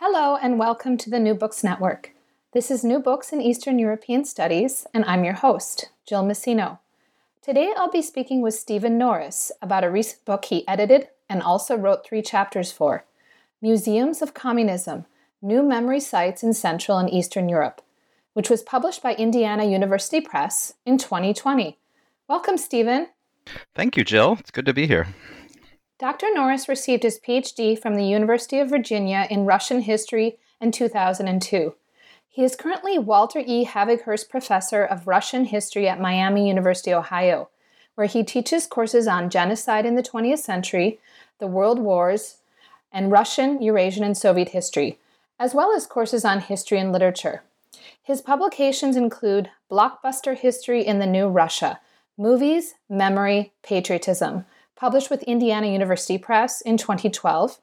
Hello, and welcome to the New Books Network. This is New Books in Eastern European Studies, and I'm your host, Jill Massino. Today I'll be speaking with Stephen Norris about a recent book he edited and also wrote three chapters for Museums of Communism New Memory Sites in Central and Eastern Europe, which was published by Indiana University Press in 2020. Welcome, Stephen. Thank you, Jill. It's good to be here. Dr. Norris received his PhD from the University of Virginia in Russian history in 2002. He is currently Walter E. Havighurst Professor of Russian History at Miami University, Ohio, where he teaches courses on genocide in the 20th century, the World Wars, and Russian, Eurasian, and Soviet history, as well as courses on history and literature. His publications include Blockbuster History in the New Russia, Movies, Memory, Patriotism, published with Indiana University Press in 2012,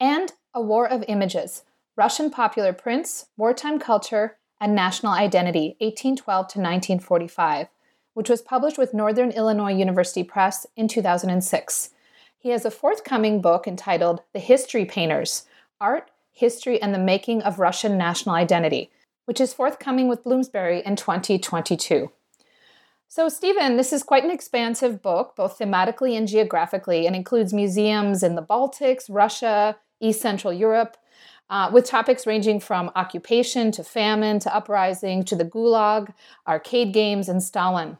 and A War of Images Russian Popular Prints, Wartime Culture, and National Identity, 1812 to 1945, which was published with Northern Illinois University Press in 2006. He has a forthcoming book entitled The History Painters Art, History, and the Making of Russian National Identity, which is forthcoming with Bloomsbury in 2022. So, Stephen, this is quite an expansive book, both thematically and geographically, and includes museums in the Baltics, Russia, East Central Europe, uh, with topics ranging from occupation to famine to uprising to the Gulag, arcade games, and Stalin.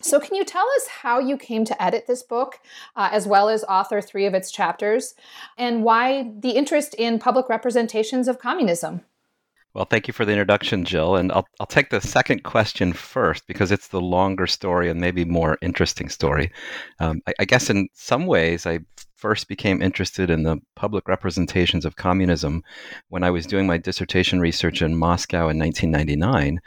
So, can you tell us how you came to edit this book, uh, as well as author three of its chapters, and why the interest in public representations of communism? Well, thank you for the introduction, Jill. And I'll, I'll take the second question first because it's the longer story and maybe more interesting story. Um, I, I, guess in some ways, I first became interested in the public representations of communism when I was doing my dissertation research in Moscow in 1999.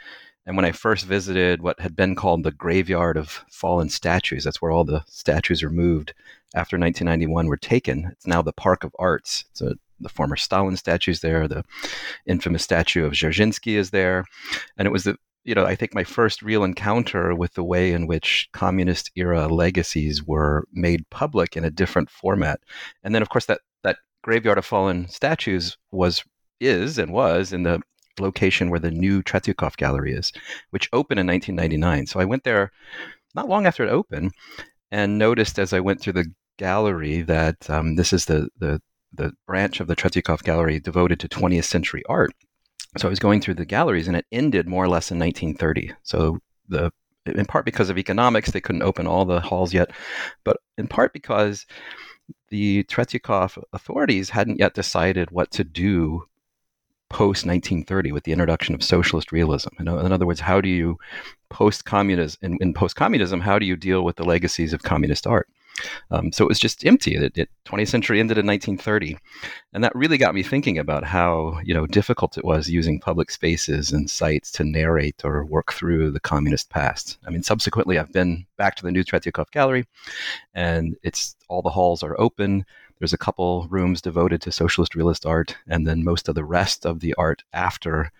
And when I first visited what had been called the graveyard of fallen statues, that's where all the statues removed after 1991 were taken. It's now the Park of Arts. It's a the former Stalin statues there. The infamous statue of Dzerzhinsky is there, and it was the you know I think my first real encounter with the way in which communist era legacies were made public in a different format. And then of course that that graveyard of fallen statues was is and was in the location where the new Tretyakov Gallery is, which opened in 1999. So I went there not long after it opened and noticed as I went through the gallery that um, this is the the the branch of the Tretyakov Gallery devoted to 20th century art. So I was going through the galleries, and it ended more or less in 1930. So the in part because of economics, they couldn't open all the halls yet, but in part because the Tretyakov authorities hadn't yet decided what to do post 1930 with the introduction of socialist realism. In, other words, how do you post communism in, in post communism? How do you deal with the legacies of communist art? Um, so it was just empty. It, it, 20th century ended in 1930, and that really got me thinking about how you know difficult it was using public spaces and sites to narrate or work through the communist past. I mean, subsequently, I've been back to the new Tretyakov Gallery, and it's all the halls are open. There's a couple rooms devoted to socialist realist art, and then most of the rest of the art after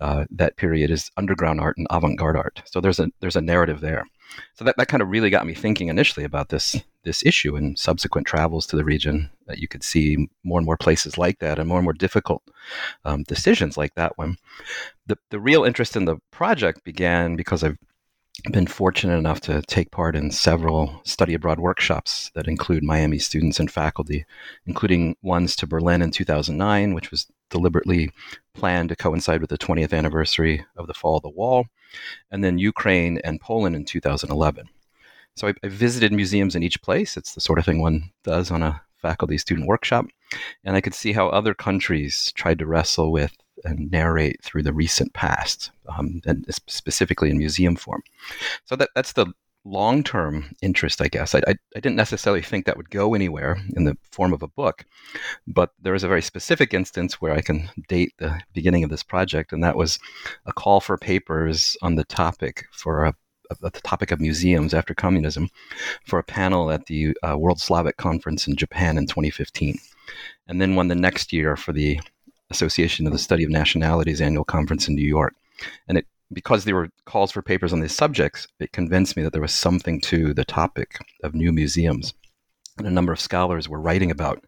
uh, that period is underground art and avant-garde art. So there's a there's a narrative there. So that, that kind of really got me thinking initially about this this issue and subsequent travels to the region that you could see more and more places like that and more and more difficult um, decisions like that one. The, the real interest in the project began because I've been fortunate enough to take part in several study abroad workshops that include Miami students and faculty, including ones to Berlin in 2009, which was deliberately planned to coincide with the 20th anniversary of the fall of the wall, and then Ukraine and Poland in 2011. So I, I visited museums in each place. It's the sort of thing one does on a faculty student workshop. And I could see how other countries tried to wrestle with and narrate through the recent past, um, and specifically in museum form. So that, that's the long term interest, I guess. I, I, I, didn't necessarily think that would go anywhere in the form of a book, but there is a very specific instance where I can date the beginning of this project, and that was a call for papers on the topic for a the topic of museums after communism for a panel at the uh, World Slavic Conference in Japan in 2015. And then one the next year for the Association of the Study of Nationalities annual conference in New York. And it because there were calls for papers on these subjects, it convinced me that there was something to the topic of new museums. And a number of scholars were writing about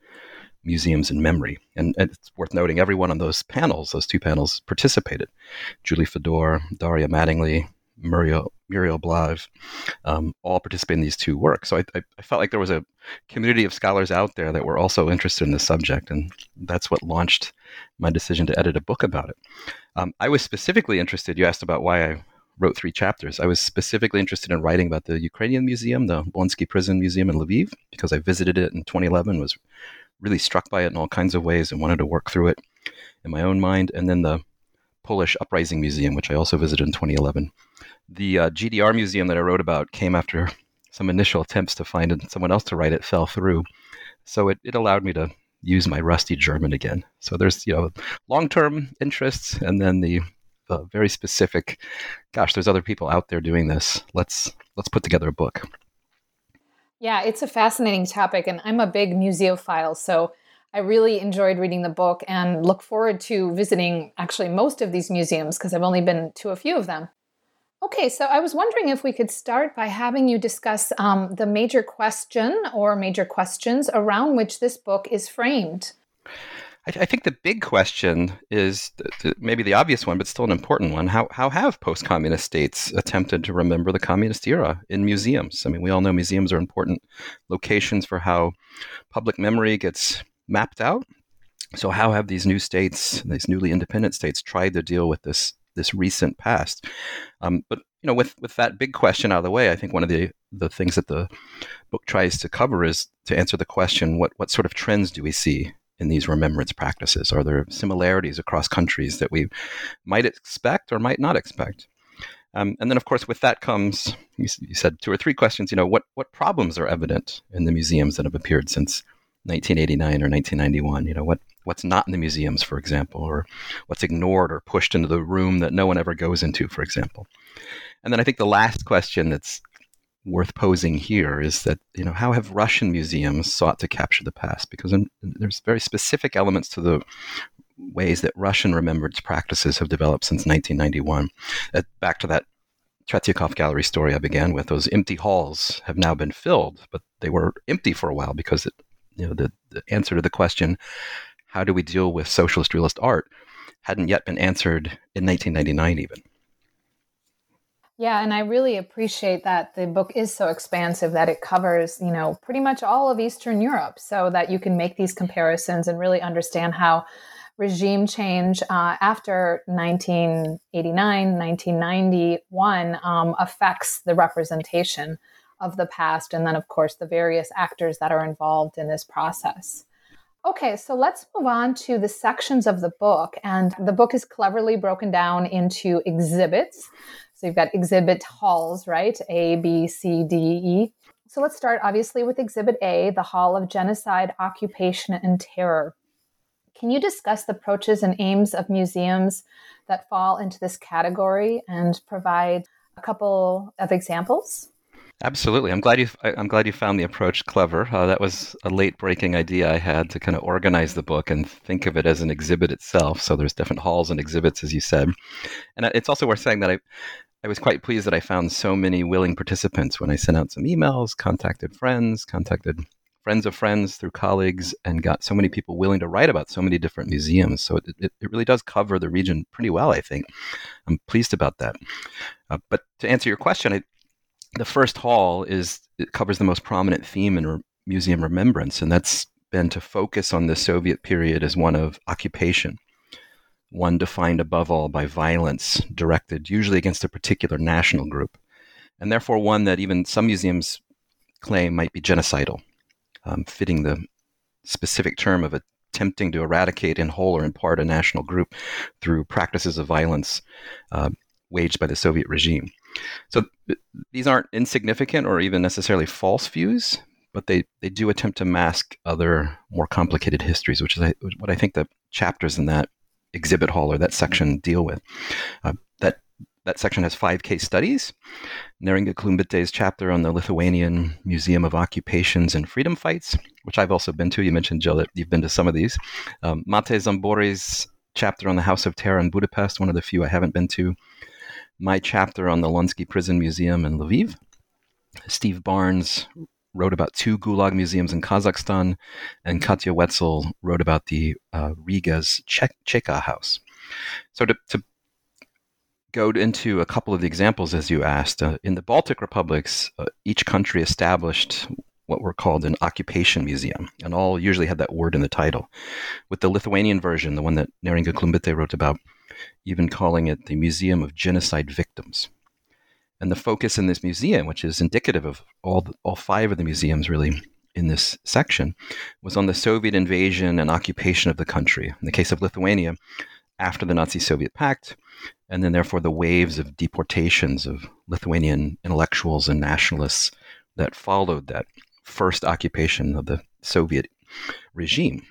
museums and memory. And, and it's worth noting everyone on those panels, those two panels, participated. Julie Fedor, Daria Mattingly, Muriel, Muriel Blaive, um, all participate in these two works. So I, I, I, felt like there was a community of scholars out there that were also interested in the subject, and that's what launched my decision to edit a book about it. Um, I was specifically interested, you asked about why I wrote three chapters. I was specifically interested in writing about the Ukrainian Museum, the Bolensky Prison Museum in Lviv, because I visited it in 2011, was really struck by it in all kinds of ways, and wanted to work through it in my own mind. And then the Polish Uprising Museum, which I also visited in 2011. The uh, GDR museum that I wrote about came after some initial attempts to find someone else to write it fell through. So it, it allowed me to use my rusty German again. So there's you know long-term interests, and then the, the very specific. Gosh, there's other people out there doing this. Let's let's put together a book. Yeah, it's a fascinating topic, and I'm a big museophile, so I really enjoyed reading the book and look forward to visiting actually most of these museums because I've only been to a few of them. Okay, so I was wondering if we could start by having you discuss um, the major question or major questions around which this book is framed. I, I think the big question is maybe the obvious one, but still an important one. How, how have post communist states attempted to remember the communist era in museums? I mean, we all know museums are important locations for how public memory gets mapped out. So, how have these new states, these newly independent states, tried to deal with this this recent past. Um, but you know, with with that big question out of the way, I think one of the the things that the book tries to cover is to answer the question: what what sort of trends do we see in these remembrance practices? Are there similarities across countries that we might expect or might not expect? Um, and then, of course, with that comes you, you said two or three questions. You know, what what problems are evident in the museums that have appeared since 1989 or 1991? You know, what what's not in the museums, for example, or what's ignored or pushed into the room that no one ever goes into, for example. And then I think the last question that's worth posing here is that you know how have Russian museums sought to capture the past? Because in, there's very specific elements to the ways that Russian remembrance practices have developed since 1991. Uh, back to that Tretyakov gallery story I began with, those empty halls have now been filled, but they were empty for a while because it, you know the, the answer to the question how do we deal with socialist realist art hadn't yet been answered in 1999 even. Yeah, and I really appreciate that the book is so expansive that it covers, you know, pretty much all of Eastern Europe so that you can make these comparisons and really understand how regime change uh, after 1989, 1991 um, affects the representation of the past. And then, of course, the various actors that are involved in this process. Okay, so let's move on to the sections of the book. And the book is cleverly broken down into exhibits. So you've got exhibit halls, right? A, B, C, D, E. So let's start obviously with Exhibit A, the Hall of Genocide, Occupation, and Terror. Can you discuss the approaches and aims of museums that fall into this category and provide a couple of examples? Absolutely, I'm glad you. I'm glad you found the approach clever. Uh, that was a late breaking idea I had to kind of organize the book and think of it as an exhibit itself. So there's different halls and exhibits, as you said, and it's also worth saying that I. I was quite pleased that I found so many willing participants when I sent out some emails, contacted friends, contacted friends of friends through colleagues, and got so many people willing to write about so many different museums. So it, it, it really does cover the region pretty well, I think. I'm pleased about that. Uh, but to answer your question, I, the first hall is it covers the most prominent theme in re- museum remembrance, and that's been to focus on the Soviet period as one of occupation, one defined above all by violence directed usually against a particular national group, and therefore one that even some museums claim might be genocidal, um, fitting the specific term of attempting to eradicate in whole or in part a national group through practices of violence uh, waged by the Soviet regime. So these aren't insignificant or even necessarily false views, but they, they do attempt to mask other more complicated histories, which is what I think the chapters in that exhibit hall or that section deal with. Uh, that that section has five case studies. Neringa Klumbytė's chapter on the Lithuanian Museum of Occupations and Freedom Fights, which I've also been to. You mentioned, Jill, that you've been to some of these. Um, Máté Zombory's chapter on the House of Terror in Budapest, one of the few I haven't been to. My chapter on the Lonsky Prison Museum in Lviv. Steve Barnes wrote about two Gulag museums in Kazakhstan, and Katja Wezel wrote about the uh, Riga's che- Cheka House. So to, to go into a couple of the examples as you asked, uh, in the Baltic republics, uh, each country established what were called an occupation museum, and all usually had that word in the title. With the Lithuanian version, the one that Neringa Klumbytė wrote about, even calling it the Museum of Genocide Victims. And the focus in this museum, which is indicative of all, the, all five of the museums really in this section, was on the Soviet invasion and occupation of the country. In the case of Lithuania, after the Nazi Soviet pact, and then therefore the waves of deportations of Lithuanian intellectuals and nationalists that followed that first occupation of the Soviet regime.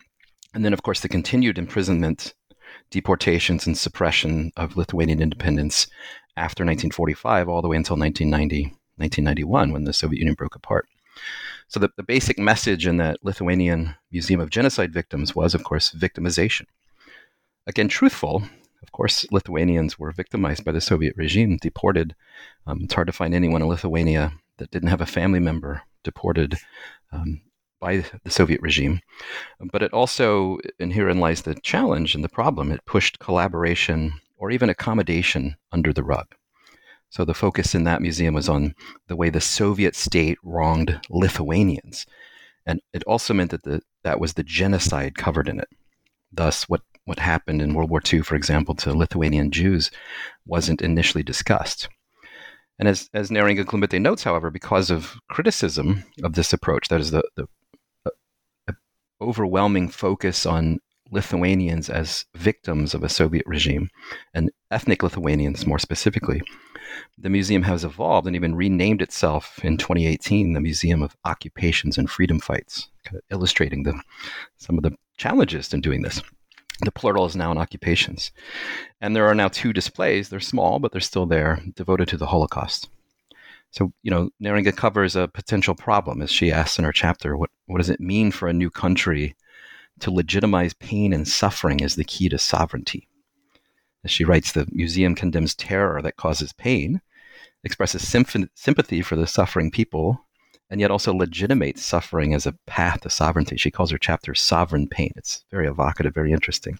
And then, of course, the continued imprisonment, deportations, and suppression of Lithuanian independence after 1945, all the way until 1990, 1991, when the Soviet Union broke apart. So, the, the basic message in that Lithuanian Museum of Genocide Victims was, of course, victimization. Again, truthful, of course, Lithuanians were victimized by the Soviet regime, deported. Um, it's hard to find anyone in Lithuania that didn't have a family member deported um, by the Soviet regime. But it also, and herein lies the challenge and the problem, it pushed collaboration or even accommodation under the rug. So the focus in that museum was on the way the Soviet state wronged Lithuanians. And it also meant that the, that was the genocide covered in it. Thus, what what happened in World War II, for example, to Lithuanian Jews wasn't initially discussed. And as, as Neringa Klumbytė notes, however, because of criticism of this approach, that is the, the overwhelming focus on Lithuanians as victims of a Soviet regime, and ethnic Lithuanians more specifically, the museum has evolved and even renamed itself in 2018 the Museum of Occupations and Freedom Fights, kind of illustrating the, some of the challenges in doing this. The plural is now in occupations. And there are now two displays. They're small, but they're still there, devoted to the Holocaust. So, you know, Neringa covers a potential problem, as she asks in her chapter. What, what does it mean for a new country to legitimize pain and suffering as the key to sovereignty? As she writes, the museum condemns terror that causes pain, expresses sympathy for the suffering people, and yet also legitimates suffering as a path to sovereignty. She calls her chapter Sovereign Pain. It's very evocative, very interesting.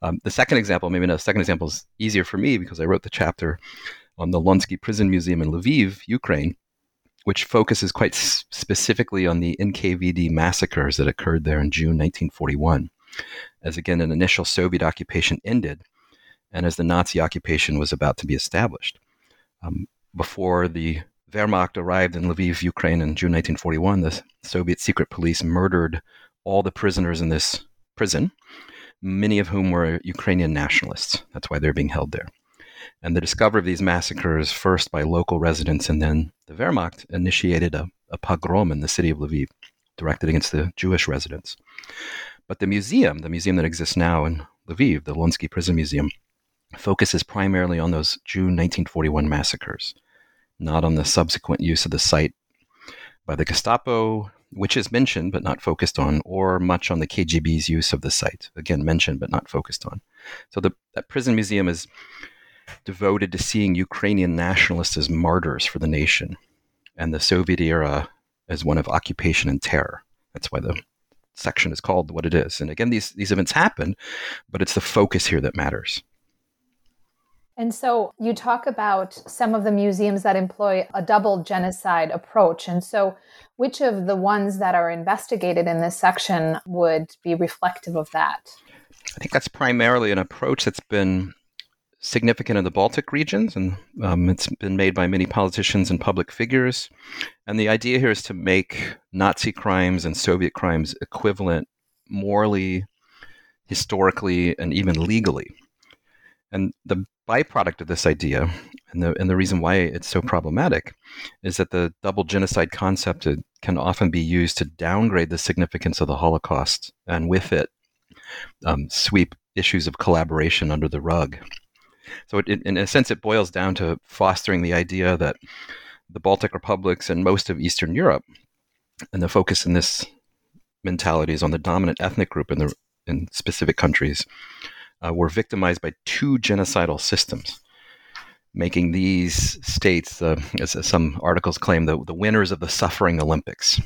Um, the second example, maybe the second example is easier for me because I wrote the chapter on the Lonsky Prison Museum in Lviv, Ukraine, which focuses quite specifically on the NKVD massacres that occurred there in June 1941, as again an initial Soviet occupation ended and as the Nazi occupation was about to be established. Um, before the Wehrmacht arrived in Lviv, Ukraine in June 1941, the Soviet secret police murdered all the prisoners in this prison, many of whom were Ukrainian nationalists. That's why they're being held there. And the discovery of these massacres, first by local residents and then the Wehrmacht, initiated a, a pogrom in the city of Lviv, directed against the Jewish residents. But the museum, the museum that exists now in Lviv, the Lonsky Prison Museum, focuses primarily on those June 1941 massacres not on the subsequent use of the site by the Gestapo, which is mentioned but not focused on, or much on the KGB's use of the site. Again, mentioned but not focused on. So the that prison museum is devoted to seeing Ukrainian nationalists as martyrs for the nation, and the Soviet era as one of occupation and terror. That's why the section is called what it is. And again, these these events happen, but it's the focus here that matters. And so you talk about some of the museums that employ a double genocide approach. And so, which of the ones that are investigated in this section would be reflective of that? I think that's primarily an approach that's been significant in the Baltic regions, and um, it's been made by many politicians and public figures. And the idea here is to make Nazi crimes and Soviet crimes equivalent morally, historically, and even legally. And the byproduct of this idea, And the, and the reason why it's so problematic is that the double genocide concept can often be used to downgrade the significance of the Holocaust and with it um, sweep issues of collaboration under the rug. So, it, in a sense, it boils down to fostering the idea that the Baltic republics and most of Eastern Europe, and the focus in this mentality is on the dominant ethnic group in the in specific countries, uh, were victimized by two genocidal systems making these states, uh, as some articles claim, the, the winners of the suffering Olympics.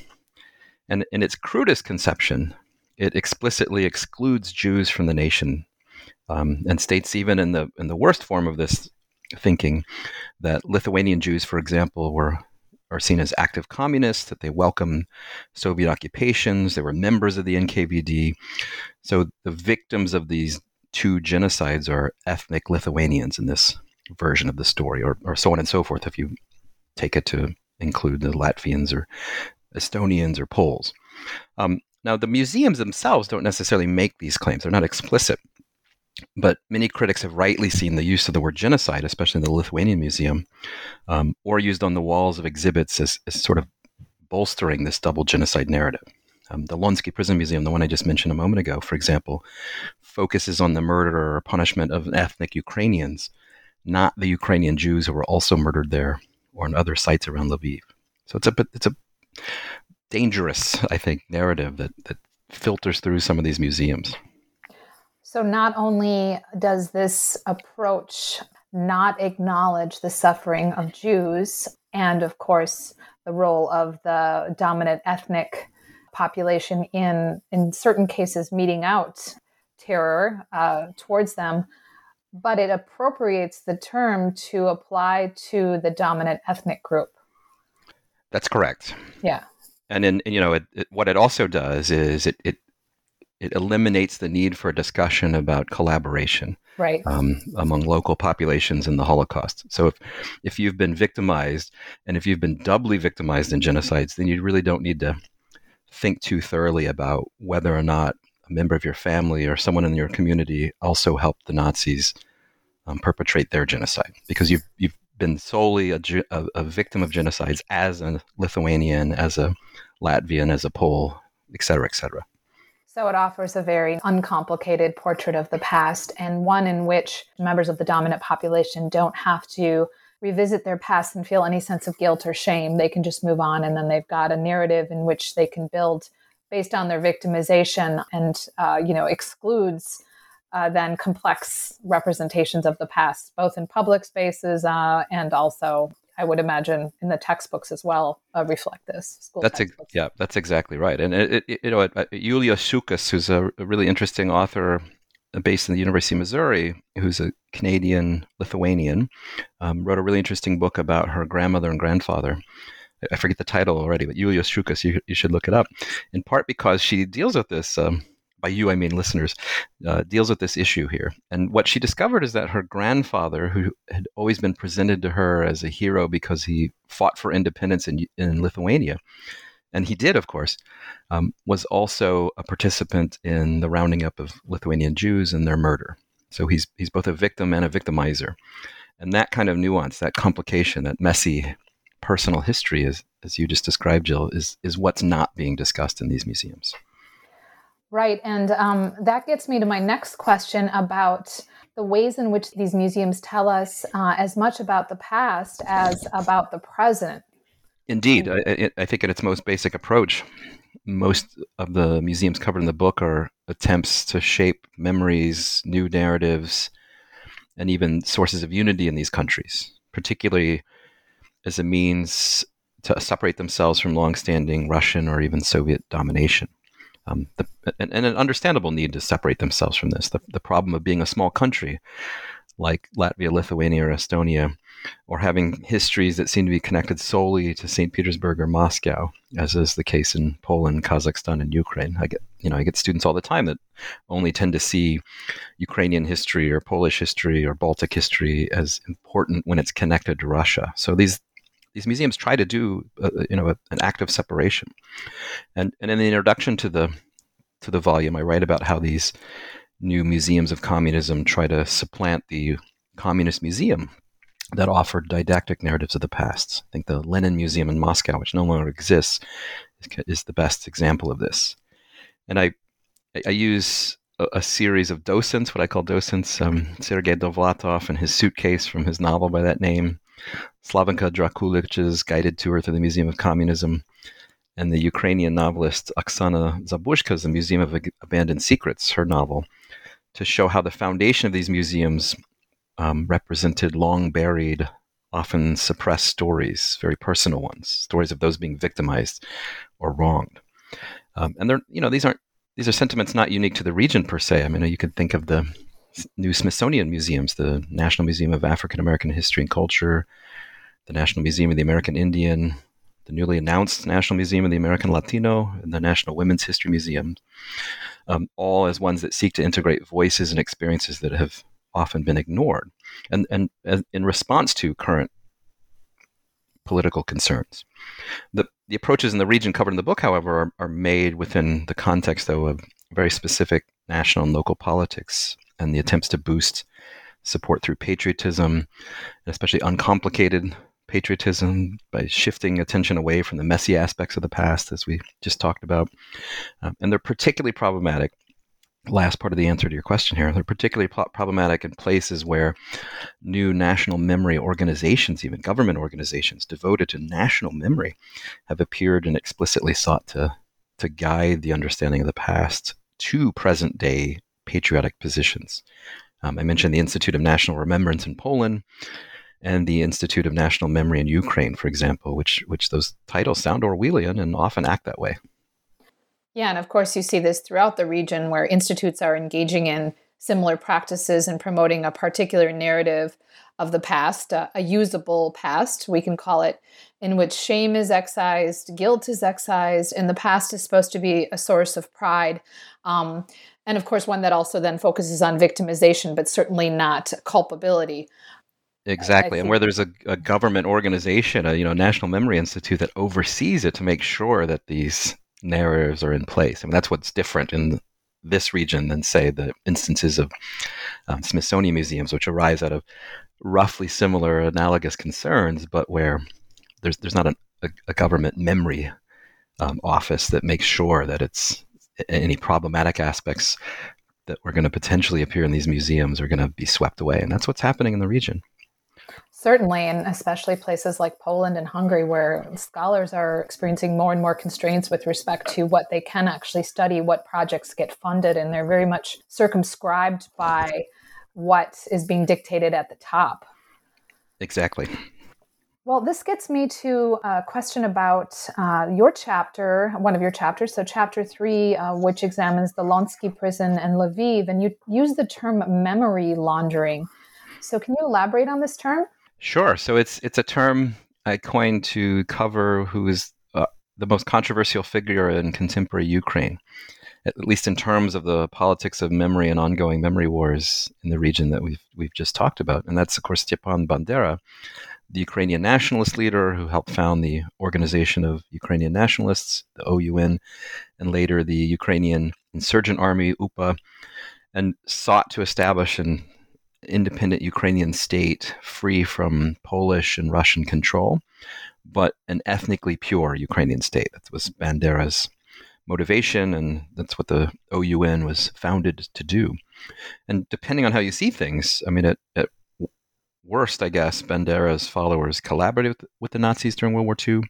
And in its crudest conception, it explicitly excludes Jews from the nation um, and states, even in the in the worst form of this thinking, that Lithuanian Jews, for example, were are seen as active communists, that they welcomed Soviet occupations, they were members of the NKVD. So the victims of these two genocides are ethnic Lithuanians in this version of the story, or, or so on and so forth, if you take it to include the Latvians or Estonians or Poles. Um, now, the museums themselves don't necessarily make these claims, they're not explicit. But many critics have rightly seen the use of the word genocide, especially in the Lithuanian Museum, um, or used on the walls of exhibits as, as sort of bolstering this double genocide narrative. Um, the Lonsky Prison Museum, the one I just mentioned a moment ago, for example, focuses on the murder or punishment of ethnic Ukrainians not the Ukrainian Jews who were also murdered there or in other sites around Lviv. So it's a it's a dangerous, I think, narrative that that filters through some of these museums. So not only does this approach not acknowledge the suffering of Jews and of course the role of the dominant ethnic population in in certain cases meting out terror uh, towards them but it appropriates the term to apply to the dominant ethnic group. That's correct. Yeah. And then you know it, it, what it also does is it, it it eliminates the need for a discussion about collaboration right. um, among local populations in the Holocaust. So if if you've been victimized and if you've been doubly victimized in genocides, then you really don't need to think too thoroughly about whether or not a member of your family or someone in your community also helped the Nazis um, perpetrate their genocide because you've you've been solely a, a, a, victim of genocides as a Lithuanian, as a Latvian, as a Pole, et cetera, et cetera. So it offers a very uncomplicated portrait of the past and one in which members of the dominant population don't have to revisit their past and feel any sense of guilt or shame. They can just move on and then they've got a narrative in which they can build based on their victimization and uh, you know excludes uh, then complex representations of the past, both in public spaces uh, and also, I would imagine, in the textbooks as well, uh, reflect this. that's ex- yeah, that's exactly right. And it, it, you know, Julija Šukys, who's a, really interesting author uh, based in the University of Missouri, who's a Canadian Lithuanian, um, wrote a really interesting book about her grandmother and grandfather. I forget the title already, but Julija Šukys, you, you should look it up. In part because she deals with this. Um, by you I mean listeners, uh, deals with this issue here. And what she discovered is that her grandfather, who had always been presented to her as a hero because he fought for independence in, in Lithuania, and he did, of course, um, was also a participant in the rounding up of Lithuanian Jews and their murder. So he's he's both a victim and a victimizer, and that kind of nuance, that complication, that messy personal history, as as you just described, Jill, is is what's not being discussed in these museums. Right. And um, that gets me to my next question about the ways in which these museums tell us uh, as much about the past as about the present. Indeed. I, I, think, in its most basic approach, most of the museums covered in the book are attempts to shape memories, new narratives, and even sources of unity in these countries, particularly as a means to separate themselves from longstanding Russian or even Soviet domination. Um, the, and, and, an understandable need to separate themselves from this. The, the problem of being a small country like Latvia, Lithuania, or Estonia, or having histories that seem to be connected solely to St. Petersburg or Moscow, as is the case in Poland, Kazakhstan, and Ukraine. I get, you know, I get students all the time that only tend to see Ukrainian history or Polish history or Baltic history as important when it's connected to Russia. So these these museums try to do uh, you know a, an act of separation and and in the introduction to the to the volume i write about how these new museums of communism try to supplant the communist museum that offered didactic narratives of the past. I think the Lenin Museum in Moscow, which no longer exists, is, the best example of this. And I, I use a, a series of docents, what I call docents, um, Sergei Dovlatov and his suitcase from his novel by that name, Slavenka Drakulić's guided tour through the Museum of Communism, and the Ukrainian novelist Oksana Zabuzhko's The Museum of Abandoned Secrets, her novel, to show how the foundation of these museums um, represented long buried, often suppressed stories, very personal ones, stories of those being victimized or wronged. Um, and they're, you know, these aren't these are sentiments not unique to the region per se. I mean, you could think of the new Smithsonian museums, the National Museum of African American History and Culture, the National Museum of the American Indian, the newly announced National Museum of the American Latino, and the National Women's History Museum, um, all as ones that seek to integrate voices and experiences that have often been ignored, and, and, in response to current political concerns. The, the approaches in the region covered in the book, however, are, are made within the context, though, of very specific national and local politics and the attempts to boost support through patriotism, especially uncomplicated patriotism by shifting attention away from the messy aspects of the past, as we just talked about. Um, and they're particularly problematic last part of the answer to your question here. They're particularly pro- problematic in places where new national memory organizations, even government organizations devoted to national memory, have appeared and explicitly sought to, to guide the understanding of the past to present day patriotic positions. Um, I mentioned the Institute of National Remembrance in Poland and the Institute of National Memory in Ukraine, for example, which, which those titles sound Orwellian and often act that way. Yeah, and of course, you see this throughout the region where institutes are engaging in similar practices and promoting a particular narrative of the past, uh, a usable past, we can call it, in which shame is excised, guilt is excised, and the past is supposed to be a source of pride. Um, and of course, one that also then focuses on victimization, but certainly not culpability. Exactly, and where there's a, a government organization, a you know National Memory Institute that oversees it to make sure that these narratives are in place. I mean, that's what's different in this region than, say, the instances of um, Smithsonian museums, which arise out of roughly similar analogous concerns, but where there's there's not a, a government memory um, office that makes sure that it's any problematic aspects that were going to potentially appear in these museums are going to be swept away, and that's what's happening in the region. Certainly, and especially places like Poland and Hungary, where scholars are experiencing more and more constraints with respect to what they can actually study, what projects get funded, and they're very much circumscribed by what is being dictated at the top. Exactly. Well, this gets me to a question about uh, your chapter, one of your chapters. So, chapter three, uh, which examines the Lonsky prison and Lviv, and you use the term memory laundering. So, can you elaborate on this term? Sure. So it's it's a term I coined to cover who is uh, the most controversial figure in contemporary Ukraine, at least in terms of the politics of memory and ongoing memory wars in the region that we've we've just talked about, and that's of course Stepan Bandera, the Ukrainian nationalist leader who helped found the Organization of Ukrainian Nationalists, the OUN, and later the Ukrainian Insurgent Army UPA, and sought to establish an independent Ukrainian state free from Polish and Russian control, but an ethnically pure Ukrainian state. That was Bandera's motivation, and that's what the OUN was founded to do. And depending on how you see things, I mean, at worst, I guess, Bandera's followers collaborated with, with the Nazis during World War II.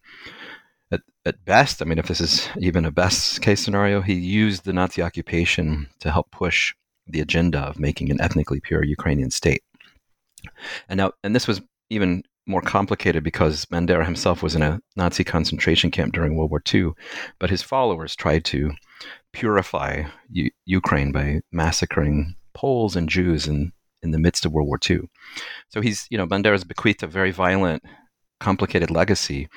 At, at best, I mean, if this is even a best case scenario, he used the Nazi occupation to help push the agenda of making an ethnically pure Ukrainian state. And now, and this was even more complicated because Bandera himself was in a Nazi concentration camp during World War II, but his followers tried to purify U- Ukraine by massacring Poles and Jews in, in the midst of World War II. So he's, you know, Bandera's bequeathed a very violent, complicated legacy,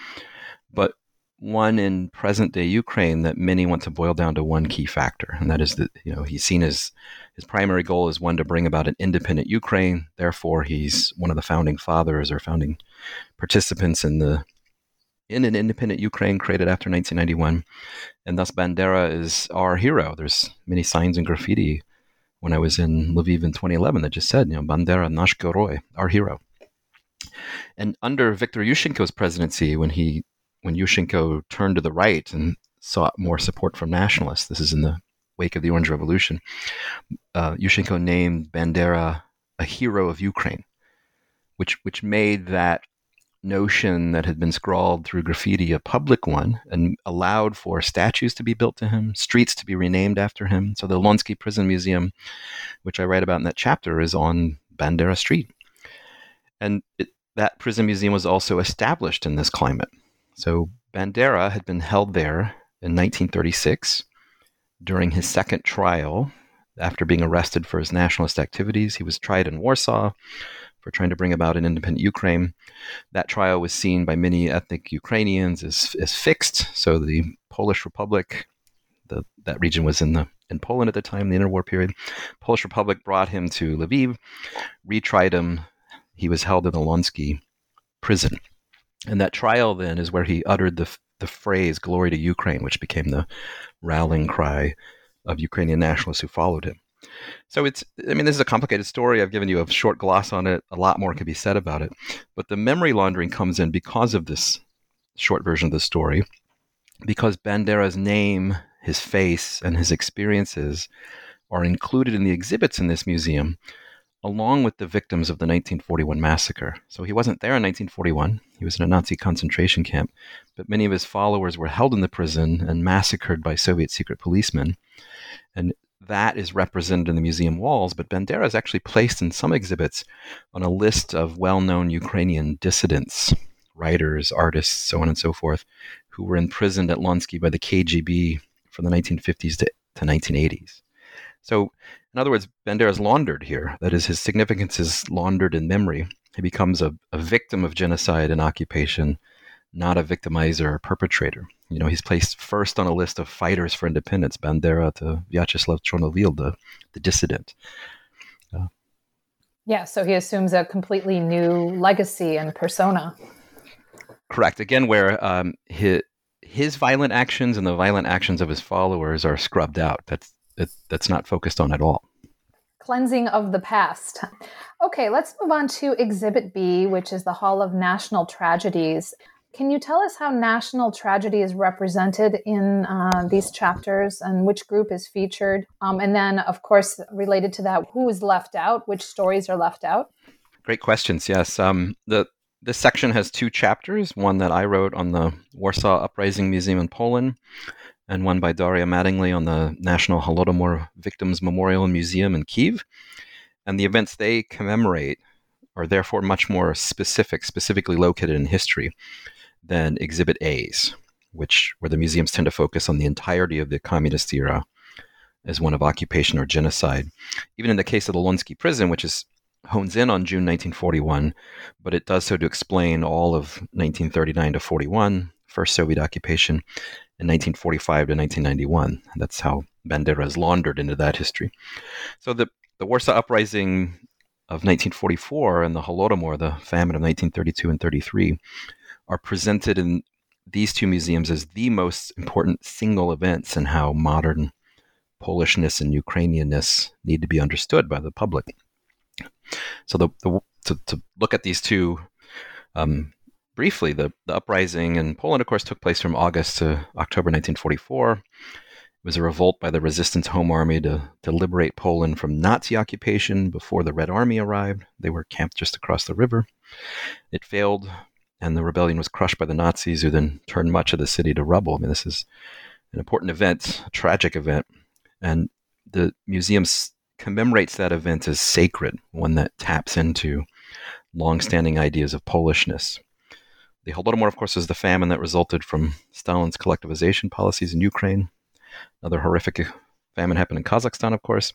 but one in present day Ukraine that many want to boil down to one key factor, and that is that you know he's seen as his primary goal is one to bring about an independent Ukraine. Therefore, he's one of the founding fathers or founding participants in the in an independent Ukraine created after 1991, and thus Bandera is our hero. There's many signs and graffiti when I was in Lviv in 2011 that just said, you know, Bandera, nash Goroi, our hero. And under Viktor Yushchenko's presidency, when he when Yushchenko turned to the right and sought more support from nationalists, this is in the wake of the Orange Revolution, uh, Yushchenko named Bandera a hero of Ukraine, which which made that notion that had been scrawled through graffiti a public one and allowed for statues to be built to him, streets to be renamed after him. So the Lonsky Prison Museum, which I write about in that chapter, is on Bandera Street. And it, that prison museum was also established in this climate. So Bandera had been held there in 1936 during his second trial after being arrested for his nationalist activities. He was tried in Warsaw for trying to bring about an independent Ukraine. That trial was seen by many ethnic Ukrainians as, as fixed. So the Polish Republic, the, that region was in the in Poland at the time, the interwar period. Polish Republic brought him to Lviv, retried him. He was held in the Lonsky prison. And that trial then is where he uttered the, the phrase "Glory to Ukraine," which became the rallying cry of Ukrainian nationalists who followed him. So it's, I mean, this is a complicated story. I've given you a short gloss on it. A lot more can be said about it. But the memory laundering comes in because of this short version of the story, because Bandera's name, his face, and his experiences are included in the exhibits in this museum, along with the victims of the 1941 massacre. So he wasn't there in 1941. He was in a Nazi concentration camp, but many of his followers were held in the prison and massacred by Soviet secret policemen. And that is represented in the museum walls, but Bandera is actually placed in some exhibits on a list of well known Ukrainian dissidents, writers, artists, so on and so forth, who were imprisoned at Lonsky by the KGB from the 1950s to, to 1980s. So, in other words, Bandera is laundered here. That is, his significance is laundered in memory. He becomes a, a victim of genocide and occupation not a victimizer or perpetrator. You know, he's placed first on a list of fighters for independence, Bandera to Vyacheslav Chornovil, the, the dissident. Uh, yeah, so he assumes a completely new legacy and persona. Correct. Again, where um, his, his violent actions and the violent actions of his followers are scrubbed out. That's, it, that's not focused on at all. Cleansing of the past. Okay, let's move on to Exhibit B, which is the Hall of National Tragedies. Can you tell us how national tragedy is represented in uh, these chapters and which group is featured? Um, and then, of course, related to that, who is left out? Which stories are left out? Great questions. Yes. Um, the this section has two chapters one that I wrote on the Warsaw Uprising Museum in Poland, and one by Daria Mattingly on the National Holodomor Victims Memorial Museum in Kiev. And the events they commemorate are therefore much more specific, specifically located in history than Exhibit A's, which where the museums tend to focus on the entirety of the communist era as one of occupation or genocide. Even in the case of the Lonsky prison, which is hones in on June 1941, but it does so to explain all of 1939 to 41, first Soviet occupation, and 1945 to 1991. That's how Bandera is laundered into that history. So the, the Warsaw Uprising of 1944 and the Holodomor, the famine of 1932 and 33, are presented in these two museums as the most important single events in how modern Polishness and Ukrainianness need to be understood by the public. So, the, the to, to, look at these two um, briefly, the, the uprising in Poland, of course, took place from August to October 1944. It was a revolt by the resistance home army to, to liberate Poland from Nazi occupation before the Red Army arrived. They were camped just across the river. It failed and the rebellion was crushed by the Nazis, who then turned much of the city to rubble. I mean, this is an important event, a tragic event, and the museum commemorates that event as sacred, one that taps into long-standing ideas of Polishness. The Holodomor, of course, is the famine that resulted from Stalin's collectivization policies in Ukraine. Another horrific famine happened in Kazakhstan, of course,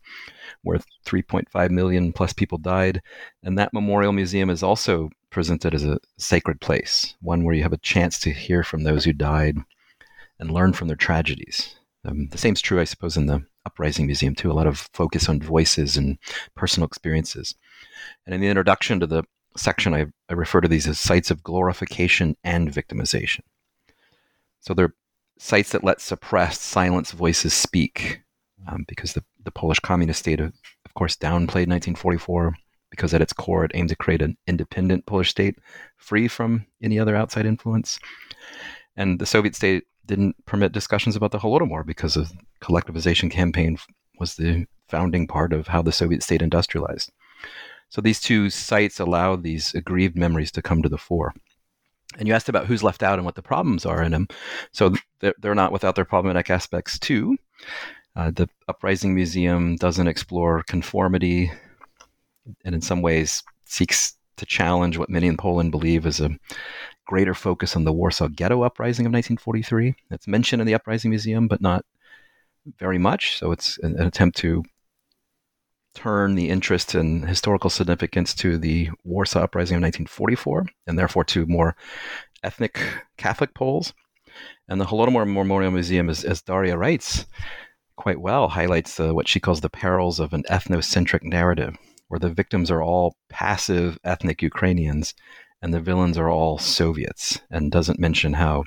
where 3.5 million plus people died. And that memorial museum is also presented as a sacred place, one where you have a chance to hear from those who died and learn from their tragedies. Um, the same is true, I suppose, in the Uprising Museum, too. A lot of focus on voices and personal experiences. And in the introduction to the section, I, I refer to these as sites of glorification and victimization. So they're sites that let suppressed, silenced voices speak, um, because the, the Polish communist state, of, of course, downplayed 1944, because at its core it aimed to create an independent Polish state free from any other outside influence. And the Soviet state didn't permit discussions about the Holodomor because the collectivization campaign was the founding part of how the Soviet state industrialized. So these two sites allow these aggrieved memories to come to the fore. And you asked about who's left out and what the problems are in them. So they're, not without their problematic aspects too. Uh, the Uprising Museum doesn't explore conformity and in some ways seeks to challenge what many in Poland believe is a greater focus on the Warsaw Ghetto Uprising of 1943. It's mentioned in the Uprising Museum, but not very much. So it's an, an attempt to turn the interest in historical significance to the Warsaw Uprising of 1944, and therefore to more ethnic Catholic Poles. And the Holodomor Memorial Museum, as, as Daria writes quite well, highlights uh, what she calls the perils of an ethnocentric narrative, where the victims are all passive ethnic Ukrainians and the villains are all Soviets, and doesn't mention how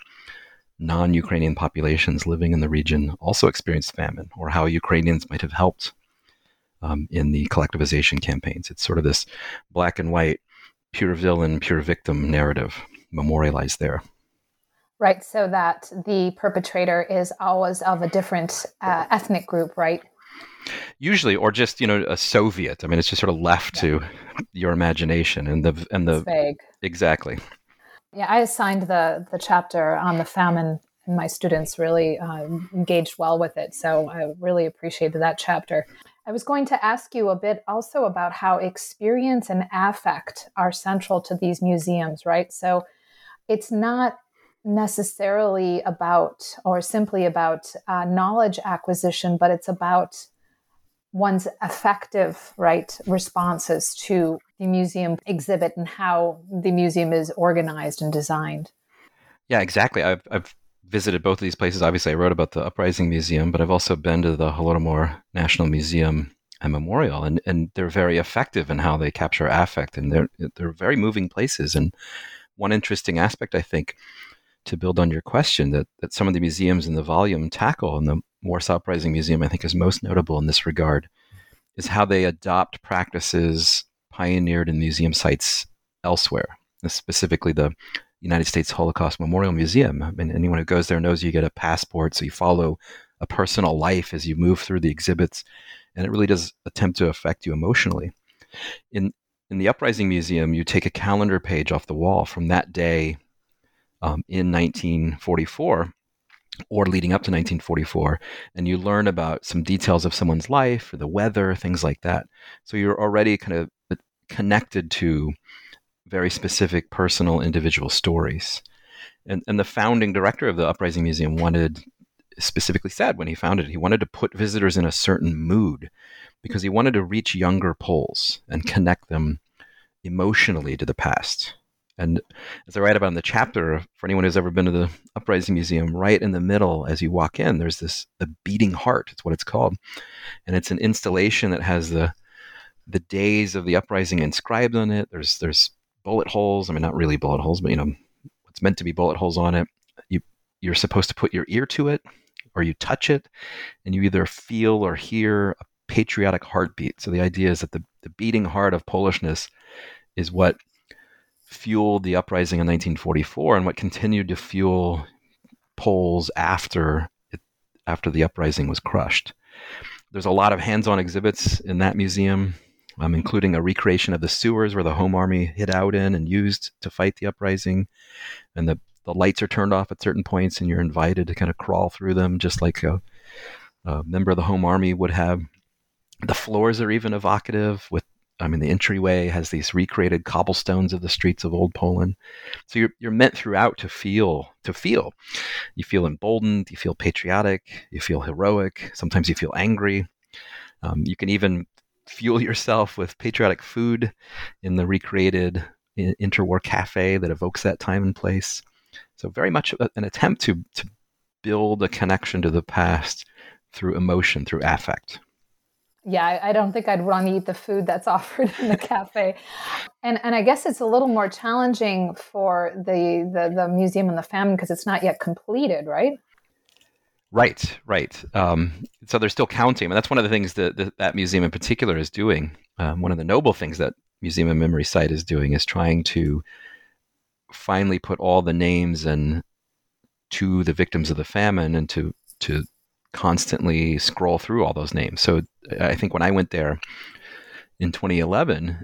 non Ukrainian populations living in the region also experienced famine, or how Ukrainians might have helped um, in the collectivization campaigns. It's sort of this black and white, pure villain, pure victim narrative memorialized there. Right, so that the perpetrator is always of a different uh, ethnic group, right? Usually, or just you know a Soviet. I mean, it's just sort of left yeah. to your imagination and the and the it's vague. Exactly. Yeah, I assigned the the chapter on the famine, and my students really uh, engaged well with it. So I really appreciated that chapter. I was going to ask you a bit also about how experience and affect are central to these museums, right? So it's not necessarily about or simply about uh, knowledge acquisition, but it's about one's affective right responses to the museum exhibit and how the museum is organized and designed. Yeah exactly. I've, I've visited both of these places. Obviously i wrote about the uprising museum but i've also been to the holodomor national museum and memorial and, and they're very effective in how they capture affect and they're they're very moving places. And one interesting aspect i think to build on your question that, that some of the museums in the volume tackle and the Warsaw Uprising Museum, I think, is most notable in this regard, is how they adopt practices pioneered in museum sites elsewhere, specifically the United States Holocaust Memorial Museum. I mean, anyone who goes there knows you get a passport, so you follow a personal life as you move through the exhibits, and it really does attempt to affect you emotionally. In in the Uprising Museum, you take a calendar page off the wall from that day um, in 1944 or leading up to 1944, and you learn about some details of someone's life, or the weather, things like that. So you're already kind of uh, connected to very specific personal individual stories. And, and the founding director of the Uprising Museum wanted, specifically said when he founded it, he wanted to put visitors in a certain mood because he wanted to reach younger Poles and connect them emotionally to the past. And as I write about in the chapter, for anyone who's ever been to the Uprising Museum, right in the middle as you walk in, there's this the beating heart. It's what it's called, and it's an installation that has the the days of the uprising inscribed on it. There's there's bullet holes. I mean, not really bullet holes, but you know, what's meant to be bullet holes on it. You you're supposed to put your ear to it, or you touch it, and you either feel or hear a patriotic heartbeat. So the idea is that the the beating heart of Polishness is what fueled the uprising in 1944 and what continued to fuel Poles after it, after the uprising was crushed. There's a lot of hands-on exhibits in that museum, um, including a recreation of the sewers where the Home Army hid out in and used to fight the uprising, and the the lights are turned off at certain points, and you're invited to kind of crawl through them, just like a, a member of the Home Army would have. The floors are even evocative with I mean, the entryway has these recreated cobblestones of the streets of old Poland. So you're you're meant throughout to feel to feel. You feel emboldened. You feel patriotic. You feel heroic. Sometimes you feel angry. Um, you can even fuel yourself with patriotic food in the recreated interwar cafe that evokes that time and place. So very much an attempt to to build a connection to the past through emotion, through affect yeah, I, I don't think I'd want to eat the food that's offered in the cafe. And and I guess it's a little more challenging for the the, the museum and the famine because it's not yet completed, right? Right, right. Um, so they're still counting. Mean, that's one of the things that, that, that museum in particular is doing. Um, one of the noble things that Museum of Memory site is doing is trying to finally put all the names and to the victims of the famine and to to constantly scroll through all those names. So uh, I think when I went there in 2011,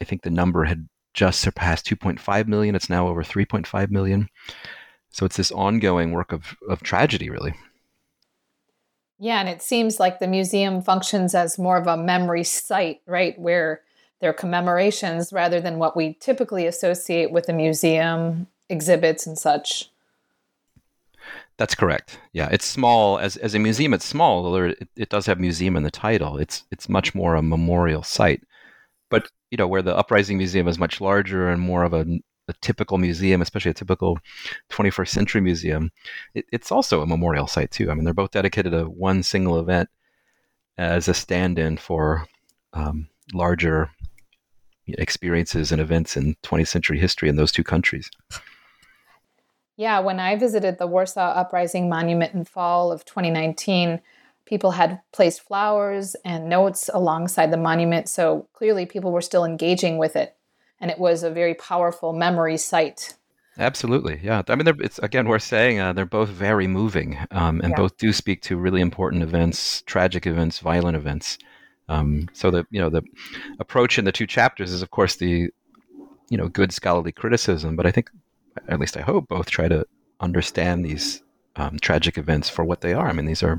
I think the number had just surpassed 2.5 million. It's now over 3.5 million. So it's this ongoing work of, of tragedy, really. Yeah, and it seems like the museum functions as more of a memory site, right? Where there are commemorations rather than what we typically associate with a museum, exhibits and such. That's correct. Yeah, it's small as as a museum. It's small, although it, it does have museum in the title. It's it's much more a memorial site. But you know, where the Uprising Museum is much larger and more of a, a typical museum, especially a typical 21st century museum, it, it's also a memorial site too. I mean, they're both dedicated to one single event as a stand-in for um, larger experiences and events in 20th century history in those two countries. Yeah, when I visited the Warsaw Uprising Monument in fall of 2019, people had placed flowers and notes alongside the monument. So clearly, people were still engaging with it. And it was a very powerful memory site. Absolutely, yeah. I mean, it's again, we're saying uh, they're both very moving, um, and yeah. both do speak to really important events, tragic events, violent events. Um, so the you know the approach in the two chapters is, of course, the you know good scholarly criticism, but I think at least I hope, both try to understand these um, tragic events for what they are. I mean, these are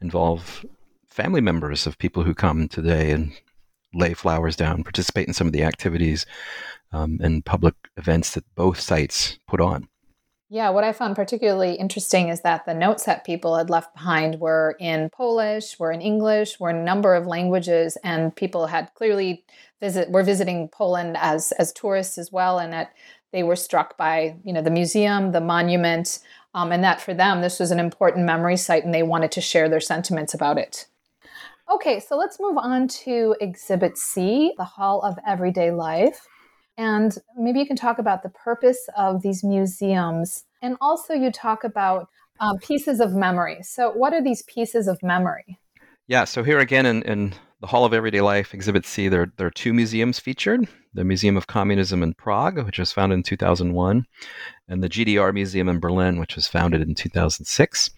involve family members of people who come today and lay flowers down, participate in some of the activities um, and public events that both sites put on. Yeah, what I found particularly interesting is that the notes that people had left behind were in Polish, were in English, were in a number of languages, and people had clearly visit were visiting Poland as as tourists as well, and that they were struck by you know the museum, the monument, um, and that for them this was an important memory site, and they wanted to share their sentiments about it. Okay, so let's move on to Exhibit C, the Hall of Everyday Life. And maybe you can talk about the purpose of these museums. And also, you talk about um, pieces of memory. So, what are these pieces of memory? Yeah, so here again in, in the Hall of Everyday Life, Exhibit C, there, there are two museums featured the Museum of Communism in Prague, which was founded in 2001, and the GDR Museum in Berlin, which was founded in 2006.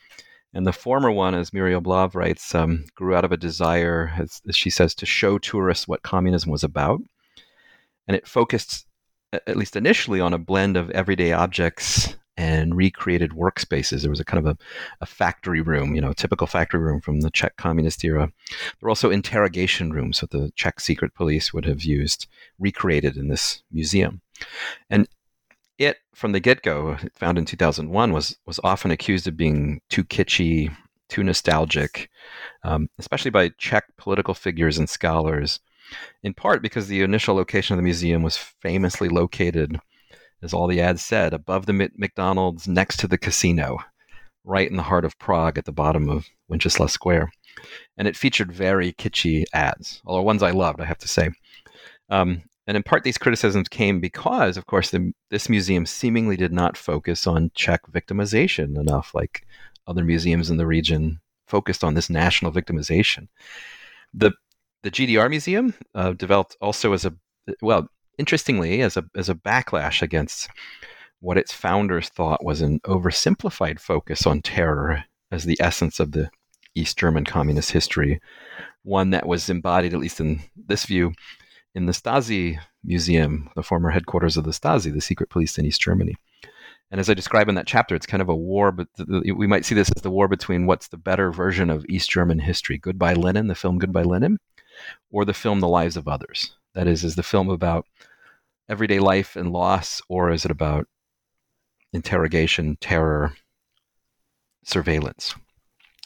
And the former one, as Muriel Blaive writes, um, grew out of a desire, as, as, she says, to show tourists what communism was about. And it focused, at least initially, on a blend of everyday objects and recreated workspaces. There was a kind of a, a factory room, you know, typical factory room from the Czech communist era. There were also interrogation rooms that the Czech secret police would have used, recreated in this museum. And it, from the get-go, found in 2001, was was often accused of being too kitschy, too nostalgic, um, especially by Czech political figures and scholars. In part because the initial location of the museum was famously located as all the ads said, above the McDonald's next to the casino, right in the heart of Prague at the bottom of Wenceslas Square. And it featured very kitschy ads, although ones I loved, I have to say. Um, and in part, these criticisms came because, of course, the, this museum seemingly did not focus on Czech victimization enough, like other museums in the region focused on this national victimization. The the GDR Museum uh, developed also as a well, interestingly, as a as a backlash against what its founders thought was an oversimplified focus on terror as the essence of the East German communist history, one that was embodied, at least in this view, in the Stasi Museum, the former headquarters of the Stasi, the secret police in East Germany. And as I describe in that chapter, it's kind of a war, but we might see this as the war between what's the better version of East German history Goodbye Lenin, the film Goodbye Lenin, or the film The Lives of Others. That is, is the film about everyday life and loss, or is it about interrogation, terror, surveillance?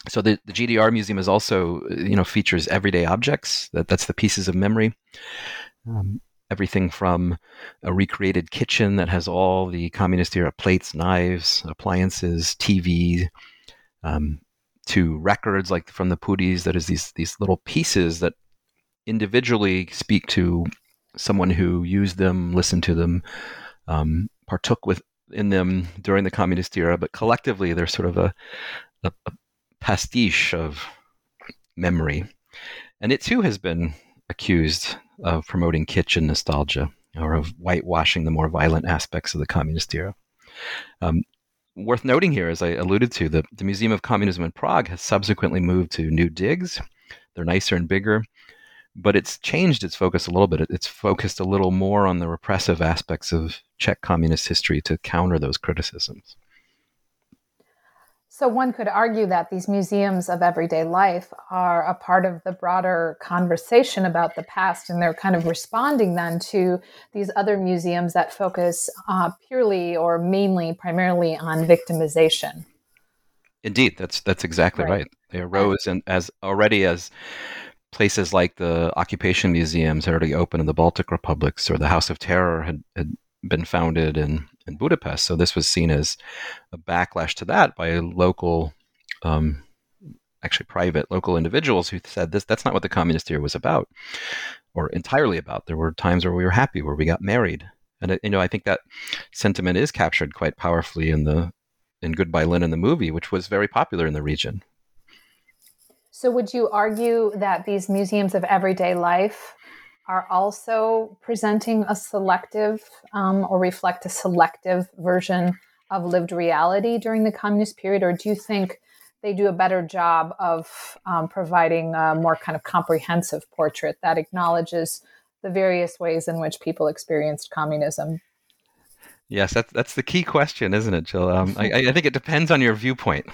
So the, the GDR museum is also, you know, features everyday objects. That that's the pieces of memory. Um, everything from a recreated kitchen that has all the communist era plates, knives, appliances, TV, um, to records like from the Puhdys. That is these these little pieces that individually speak to someone who used them, listened to them, um, partook with in them during the communist era, but collectively they're sort of a, a, a pastiche of memory. And it too has been accused of promoting kitchen nostalgia or of whitewashing the more violent aspects of the communist era. Um, worth noting here, as I alluded to, the, the Museum of Communism in Prague has subsequently moved to new digs. They're nicer and bigger, but it's changed its focus a little bit. It's focused a little more on the repressive aspects of Czech communist history to counter those criticisms. So one could argue that these museums of everyday life are a part of the broader conversation about the past, and they're kind of responding then to these other museums that focus uh, purely or mainly, primarily on victimization. Indeed, that's that's exactly right. right. They arose and as already as places like the occupation museums had already opened in the Baltic republics, or the House of Terror had, had been founded in in Budapest. So this was seen as a backlash to that by local, um, actually private local individuals who said this that's not what the communist era was about, or entirely about. There were times where we were happy, where we got married, and you know I think that sentiment is captured quite powerfully in the in Goodbye Lenin the movie, which was very popular in the region. So, would you argue that these museums of everyday life are also presenting a selective um, or reflect a selective version of lived reality during the communist period, or do you think they do a better job of um, providing a more kind of comprehensive portrait that acknowledges the various ways in which people experienced communism? Yes, that's that's the key question, isn't it, Jill? Um, I, I think it depends on your viewpoint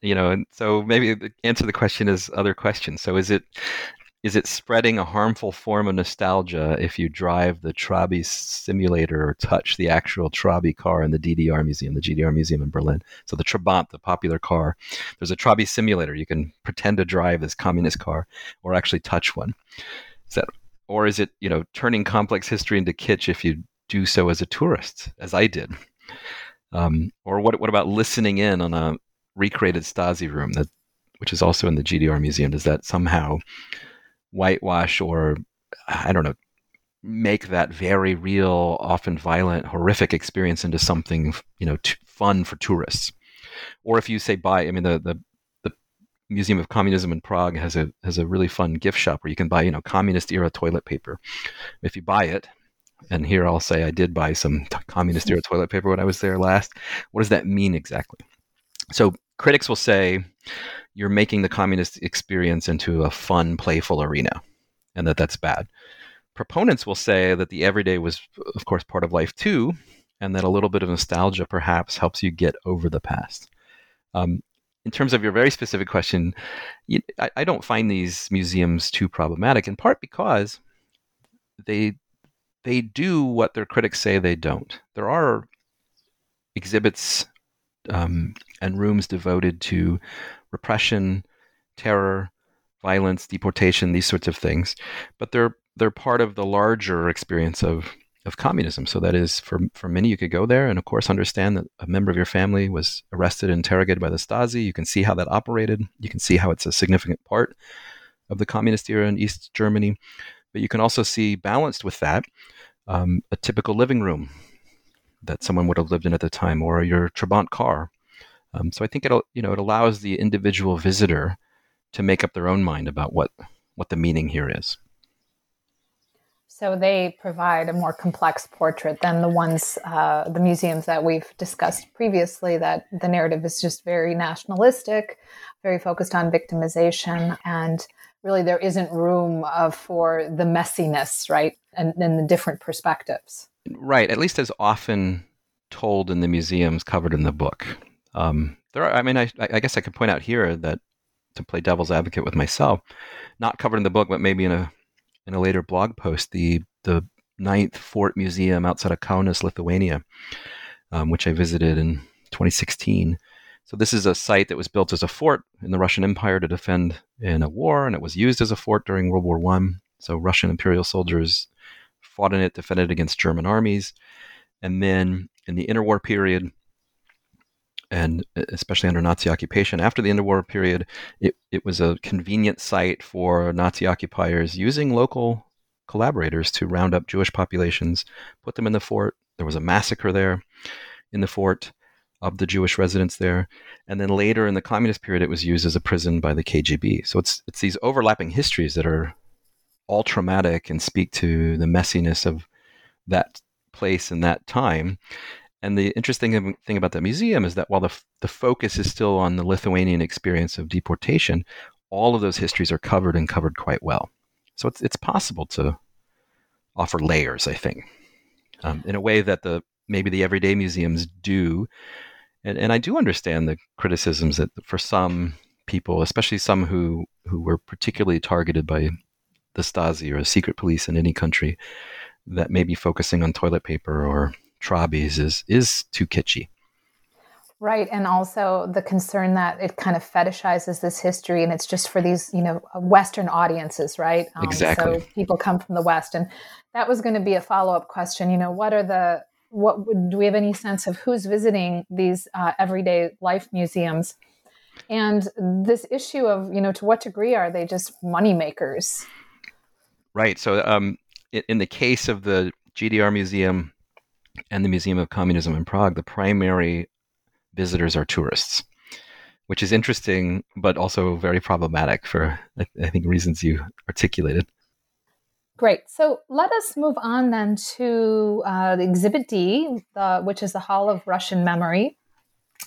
you know and so maybe the answer to the question is other questions so is it is it spreading a harmful form of nostalgia if you drive the Trabi simulator or touch the actual Trabi car in the DDR museum, the GDR museum in Berlin? So the Trabant, the popular car, there's a Trabi simulator. You can pretend to drive this communist car or actually touch one. Is that, or is it, you know, turning complex history into kitsch if you do so as a tourist, as I did? Um, or what, what about listening in on a recreated Stasi room that, which is also in the GDR museum? Does that somehow whitewash or I don't know, make that very real, often violent, horrific experience into something you know t- fun for tourists. Or if you say buy, I mean the, the Museum of Communism in Prague has a has a really fun gift shop where you can buy you know communist era toilet paper. If you buy it, and here I'll say I did buy some communist era toilet paper when I was there last. What does that mean exactly? So critics will say you're making the communist experience into a fun, playful arena, and that that's bad. Proponents will say that the everyday was, of course, part of life too, and that a little bit of nostalgia perhaps helps you get over the past. Um, in terms of your very specific question, you, I, I don't find these museums too problematic, in part because they they do what their critics say they don't. There are exhibits um, and rooms devoted to repression, terror, violence, deportation, these sorts of things. But they're they're part of the larger experience of of communism. So that is for for many you could go there and of course understand that a member of your family was arrested and interrogated by the Stasi. You can see how that operated. You can see how it's a significant part of the communist era in East Germany. But you can also see balanced with that um, a typical living room that someone would have lived in at the time, or your Trabant car, um, so I think it'll you know it allows the individual visitor to make up their own mind about what what the meaning here is. So they provide a more complex portrait than the ones, uh, the museums that we've discussed previously. That the narrative is just very nationalistic, very focused on victimization, and really there isn't room uh, for the messiness, right, and, and the different perspectives. Right, at least as often told in the museums covered in the book. Um, there are, I mean, I, I guess I could point out here that to play devil's advocate with myself, not covered in the book, but maybe in a in a later blog post, the the Ninth Fort Museum outside of Kaunas, Lithuania, um, which I visited in 2016. So this is a site that was built as a fort in the Russian Empire to defend in a war, and it was used as a fort during World War One. So Russian imperial soldiers fought in it, defended against German armies, and then in the interwar period, and especially under Nazi occupation. After the interwar period, it, it was a convenient site for Nazi occupiers using local collaborators to round up Jewish populations, put them in the fort. There was a massacre there in the fort of the Jewish residents there. And then later in the communist period, it was used as a prison by the KGB. So it's, it's these overlapping histories that are all traumatic and speak to the messiness of that place and that time. And the interesting thing about that museum is that while the, the focus is still on the Lithuanian experience of deportation, all of those histories are covered and covered quite well. So it's, it's possible to offer layers, I think, um, in a way that the maybe the everyday museums do. And, and I do understand the criticisms that for some people, especially some who, who were particularly targeted by the Stasi or the secret police in any country, that maybe focusing on toilet paper or Trabis is is too kitschy. Right, and also the concern that it kind of fetishizes this history, and it's just for these, you know, Western audiences, right? Um, exactly. So people come from the West, and that was going to be a follow up question. You know, what are the what do we have any sense of who's visiting these uh, everyday life museums? And this issue of, you know, to what degree are they just money makers? Right. So, um, in the case of the GDR Museum and the Museum of Communism in Prague, the primary visitors are tourists, which is interesting, but also very problematic for, I think, reasons you articulated. Great. So let us move on then to uh, Exhibit D, the, which is the Hall of Russian Memory.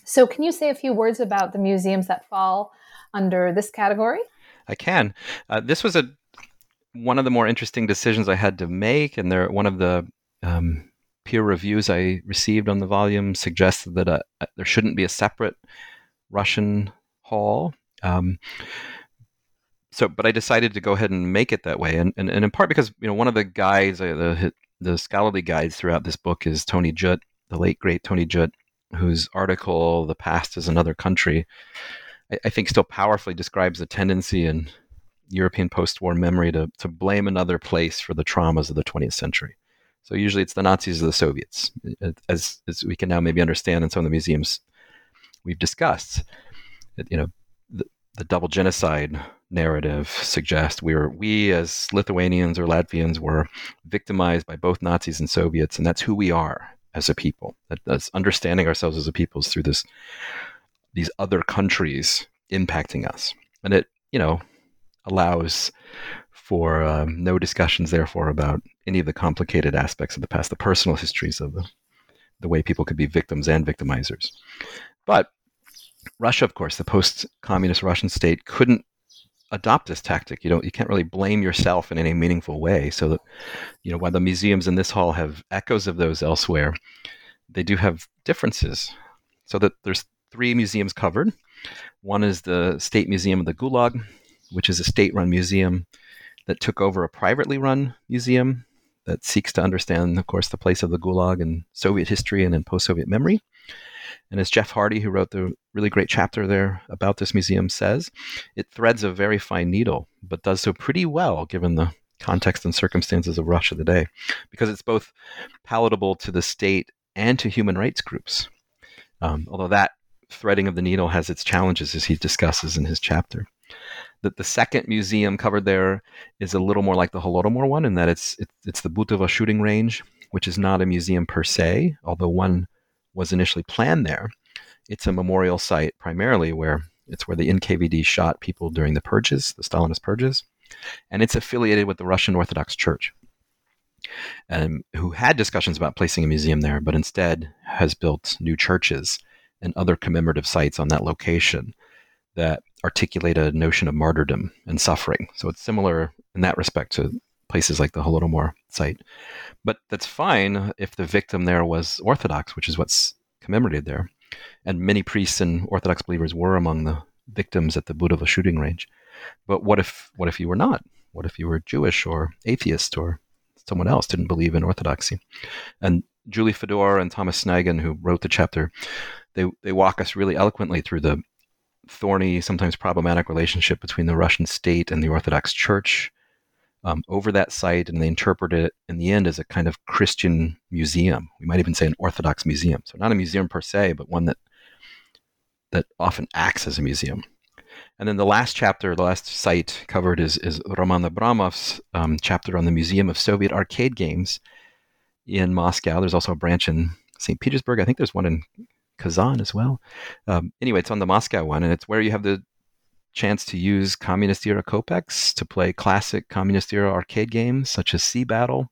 So, can you say a few words about the museums that fall under this category? I can. Uh, this was a one of the more interesting decisions I had to make, and there one of the um, peer reviews I received on the volume suggested that uh, uh, there shouldn't be a separate Russian hall. Um, so, but I decided to go ahead and make it that way, and, and, and in part because you know one of the guides, uh, the the scholarly guides throughout this book is Tony Judt, the late great Tony Judt, whose article "The Past is Another Country," I, I think still powerfully describes the tendency in European post-war memory to to blame another place for the traumas of the 20th century. So usually it's the Nazis or the Soviets, as as we can now maybe understand in some of the museums we've discussed. You know, the, the double genocide narrative suggests we were we as Lithuanians or Latvians were victimized by both Nazis and Soviets, and that's who we are as a people. That, that's understanding ourselves as a people is through this these other countries impacting us, and it you know allows for um, no discussions, therefore, about any of the complicated aspects of the past, the personal histories of the, the way people could be victims and victimizers. But Russia, of course, the post-communist Russian state couldn't adopt this tactic. You don't, you can't really blame yourself in any meaningful way. So that, you know, while the museums in this hall have echoes of those elsewhere, they do have differences. So that there's three museums covered. One is the State Museum of the Gulag, which is a state-run museum that took over a privately run museum that seeks to understand, of course, the place of the Gulag in Soviet history and in post-Soviet memory. And as Jeff Hardy, who wrote the really great chapter there about this museum, says, it threads a very fine needle, but does so pretty well given the context and circumstances of Russia today, because it's both palatable to the state and to human rights groups. Um, although that threading of the needle has its challenges, as he discusses in his chapter that the second museum covered there is a little more like the Holodomor one in that it's it's, it's the Butovo shooting range, which is not a museum per se, although one was initially planned there. It's a memorial site primarily where it's where the NKVD shot people during the purges, the Stalinist purges, and it's affiliated with the Russian Orthodox Church, um, who had discussions about placing a museum there, but instead has built new churches and other commemorative sites on that location that articulate a notion of martyrdom and suffering. So it's similar in that respect to places like the Holodomor site. But that's fine if the victim there was Orthodox, which is what's commemorated there. And many priests and Orthodox believers were among the victims at the Butovo shooting range. But what if what if you were not? What if you were Jewish or atheist or someone else didn't believe in orthodoxy? And Julie Fedor and Thomas Sniegon, who wrote the chapter, they, they walk us really eloquently through the thorny, sometimes problematic relationship between the Russian state and the Orthodox Church um, over that site, and they interpret it in the end as a kind of Christian museum. We might even say an Orthodox museum. So not a museum per se, but one that that often acts as a museum. And then the last chapter, the last site covered is, is Roman Abramov's um, chapter on the Museum of Soviet Arcade Games in Moscow. There's also a branch in St. Petersburg. I think there's one in Kazan as well. Um, anyway, it's on the Moscow one, and it's where you have the chance to use communist era kopeks to play classic communist era arcade games such as Sea Battle,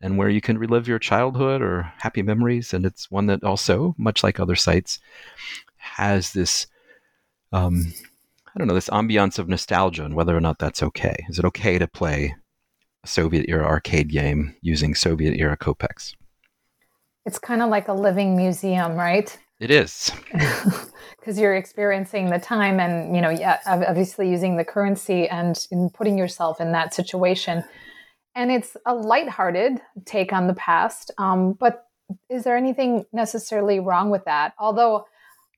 and where you can relive your childhood or happy memories. And it's one that also, much like other sites, has this um, I don't know this ambiance of nostalgia and whether or not that's okay. Is it okay to play a Soviet era arcade game using Soviet era kopeks? It's kind of like a living museum, right? It is. Because you're experiencing the time and, you know, yeah, obviously using the currency and putting yourself in that situation. And it's a lighthearted take on the past. Um, but is there anything necessarily wrong with that? Although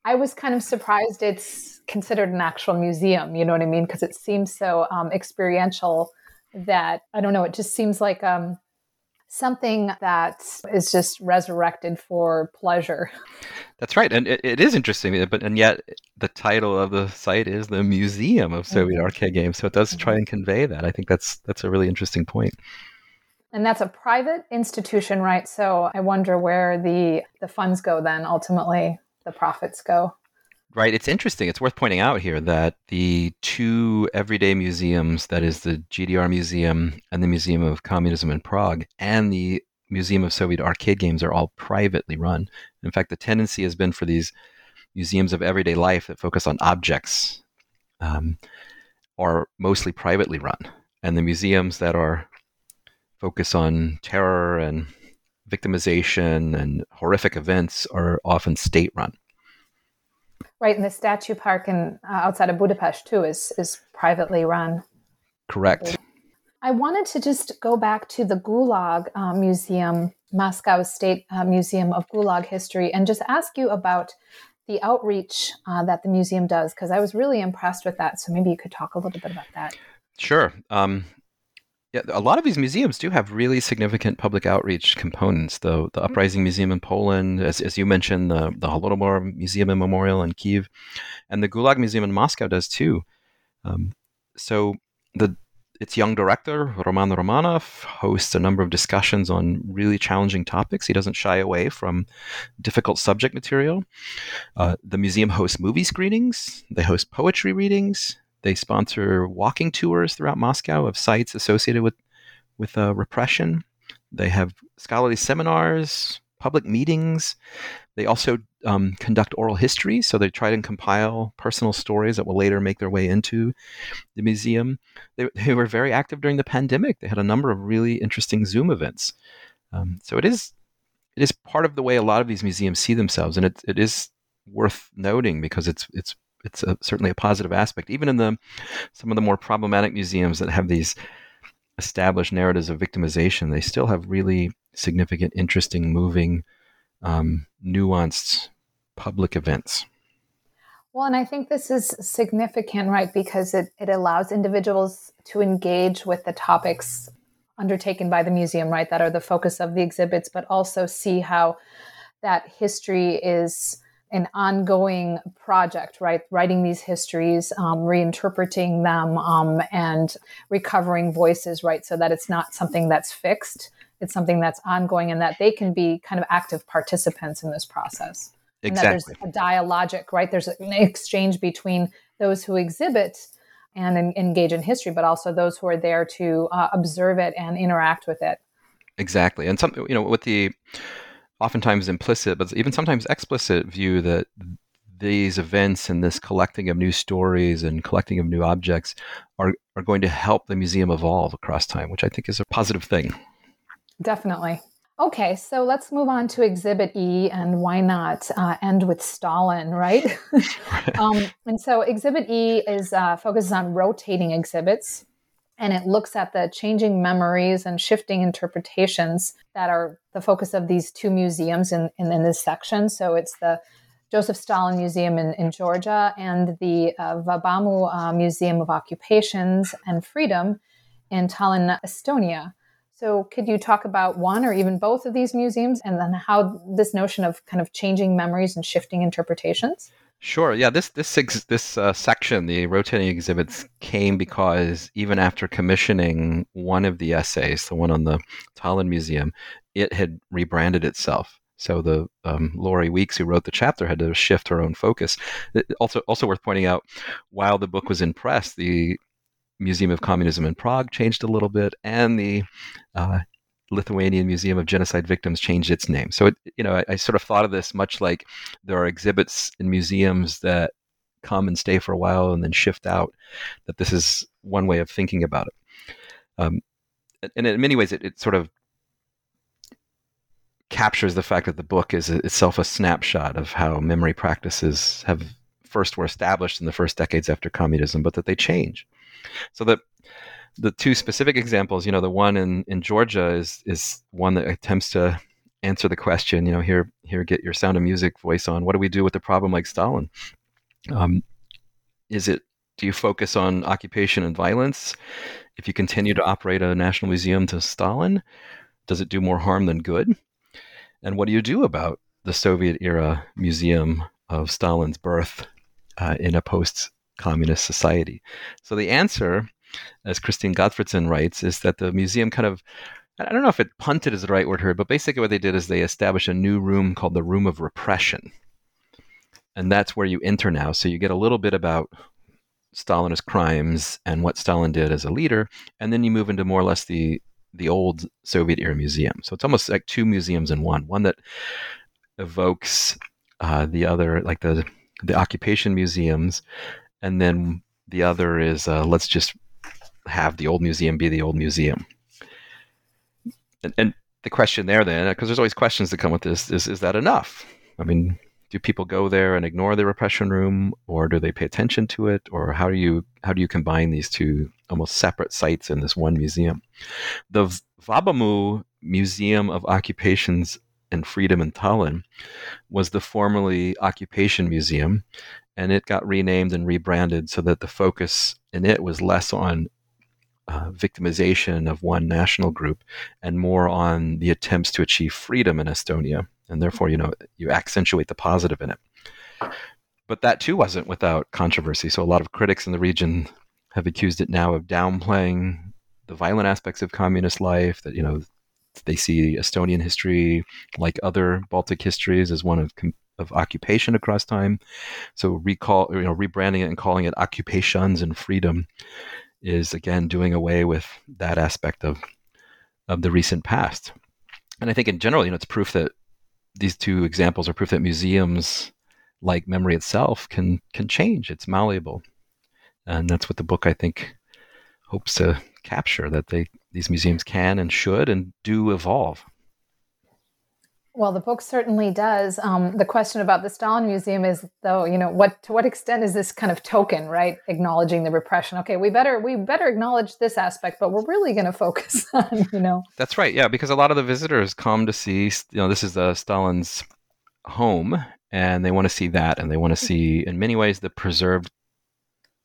I was kind of surprised it's considered an actual museum, you know what I mean? Because it seems so um, experiential that, I don't know, it just seems like um, something that is just resurrected for pleasure. That's right, and it, it is interesting, but and yet the title of the site is the Museum of Soviet mm-hmm. Arcade Games, so it does try mm-hmm. and convey that. I think that's that's a really interesting point. And that's a private institution, right? So I wonder where the the funds go then ultimately, the profits go. Right. It's interesting. It's worth pointing out here that the two everyday museums, that is the GDR Museum and the Museum of Communism in Prague, and the Museum of Soviet Arcade Games are all privately run. In fact, the tendency has been for these museums of everyday life that focus on objects um, are mostly privately run. And the museums that are focus on terror and victimization and horrific events are often state run. Right, and the statue park in uh, outside of Budapest too is is privately run. Correct. I wanted to just go back to the Gulag uh, Museum, Moscow State uh, Museum of Gulag History, and just ask you about the outreach uh, that the museum does because I was really impressed with that. So maybe you could talk a little bit about that. Sure. Um, yeah, a lot of these museums do have really significant public outreach components. The the mm-hmm. Uprising Museum in Poland, as, as you mentioned, the the Holodomor Museum and Memorial in Kiev, and the Gulag Museum in Moscow does too. Um, so the its young director Roman Romanov hosts a number of discussions on really challenging topics. He doesn't shy away from difficult subject material. Uh, the museum hosts movie screenings. They host poetry readings. They sponsor walking tours throughout Moscow of sites associated with with uh, repression. They have scholarly seminars, public meetings. They also um, conduct oral history, so they try to compile personal stories that will later make their way into the museum. They, they were very active during the pandemic. They had a number of really interesting Zoom events. Um, so it is it is part of the way a lot of these museums see themselves, and it, it is worth noting because it's it's it's a, certainly a positive aspect. Even in the some of the more problematic museums that have these established narratives of victimization, they still have really significant, interesting, moving, um, nuanced public events. Well, and I think this is significant, right? Because it, it allows individuals to engage with the topics undertaken by the museum, right? That are the focus of the exhibits, but also see how that history is an ongoing project, right? Writing these histories, um, reinterpreting them, um, and recovering voices, right? So that it's not something that's fixed, it's something that's ongoing, and that they can be kind of active participants in this process. Exactly. And that there's a dialogic, right? There's an exchange between those who exhibit and engage in history, but also those who are there to uh, observe it and interact with it. Exactly, and some, you know, with the oftentimes implicit, but even sometimes explicit view that these events and this collecting of new stories and collecting of new objects are, are going to help the museum evolve across time, which I think is a positive thing. Definitely. Okay, so let's move on to Exhibit E, and why not uh, end with Stalin, right? um, and so Exhibit E is uh, focuses on rotating exhibits and it looks at the changing memories and shifting interpretations that are the focus of these two museums in, in, in this section. So it's the Joseph Stalin Museum in, in Georgia and the uh, Vabamu uh, Museum of Occupations and Freedom in Tallinn, Estonia. So, could you talk about one or even both of these museums and then how this notion of kind of changing memories and shifting interpretations? Sure. Yeah. This this this uh, section, the rotating exhibits, came because even after commissioning one of the essays, the one on the Tallinn Museum, it had rebranded itself. So the um, Laurie Weeks, who wrote the chapter, had to shift her own focus. Also, also worth pointing out, while the book was in press, the Museum of Communism in Prague changed a little bit, and the uh, Lithuanian Museum of Genocide Victims changed its name. So, it, you know, I, I, sort of thought of this much like there are exhibits in museums that come and stay for a while and then shift out. That this is one way of thinking about it. Um, and in many ways, it, it, sort of captures the fact that the book is itself a snapshot of how memory practices have first were established in the first decades after communism, but that they change. So that the two specific examples, you know, the one in, in Georgia is is one that attempts to answer the question, you know, here here get your sound of music voice on. What do we do with a problem like Stalin? Um, is it do you focus on occupation and violence? If you continue to operate a national museum to Stalin, does it do more harm than good? And what do you do about the Soviet era museum of Stalin's birth uh, in a post communist society? So the answer as Christine Gottfredson writes, is that the museum kind of I don't know if it punted is the right word here, but basically what they did is they established a new room called the Room of Repression. And that's where you enter now. So you get a little bit about Stalinist crimes and what Stalin did as a leader, and then you move into more or less the the old Soviet era museum. So it's almost like two museums in one. One that evokes uh, the other, like the the occupation museums, and then the other is uh, let's just have the old museum be the old museum. And, and the question there then, because there's always questions that come with this, is is that enough? I mean, do people go there and ignore the repression room, or do they pay attention to it, or how do you how do you combine these two almost separate sites in this one museum? The Vabamu Museum of Occupations and Freedom in Tallinn was the formerly Occupation Museum, and it got renamed and rebranded so that the focus in it was less on uh, victimization of one national group and more on the attempts to achieve freedom in Estonia. And therefore, you know, you accentuate the positive in it. But that too wasn't without controversy. So a lot of critics in the region have accused it now of downplaying the violent aspects of communist life, that, you know, they see Estonian history, like other Baltic histories, as one of of occupation across time. So recall, you know, rebranding it and calling it occupations and freedom is again doing away with that aspect of of the recent past. And I think in general, you know, it's proof that these two examples are proof that museums, like memory itself, can can change. It's malleable, and that's what the book I think hopes to capture. That they these museums can and should and do evolve. Well, the book certainly does. Um, the question about the Stalin Museum is, though, you know, what to what extent is this kind of token, right, acknowledging the repression? Okay, we better we better acknowledge this aspect, but we're really going to focus on, you know. That's right. Yeah, because a lot of the visitors come to see, you know, this is uh, Stalin's home, and they want to see that, and they want to see, in many ways, the preserved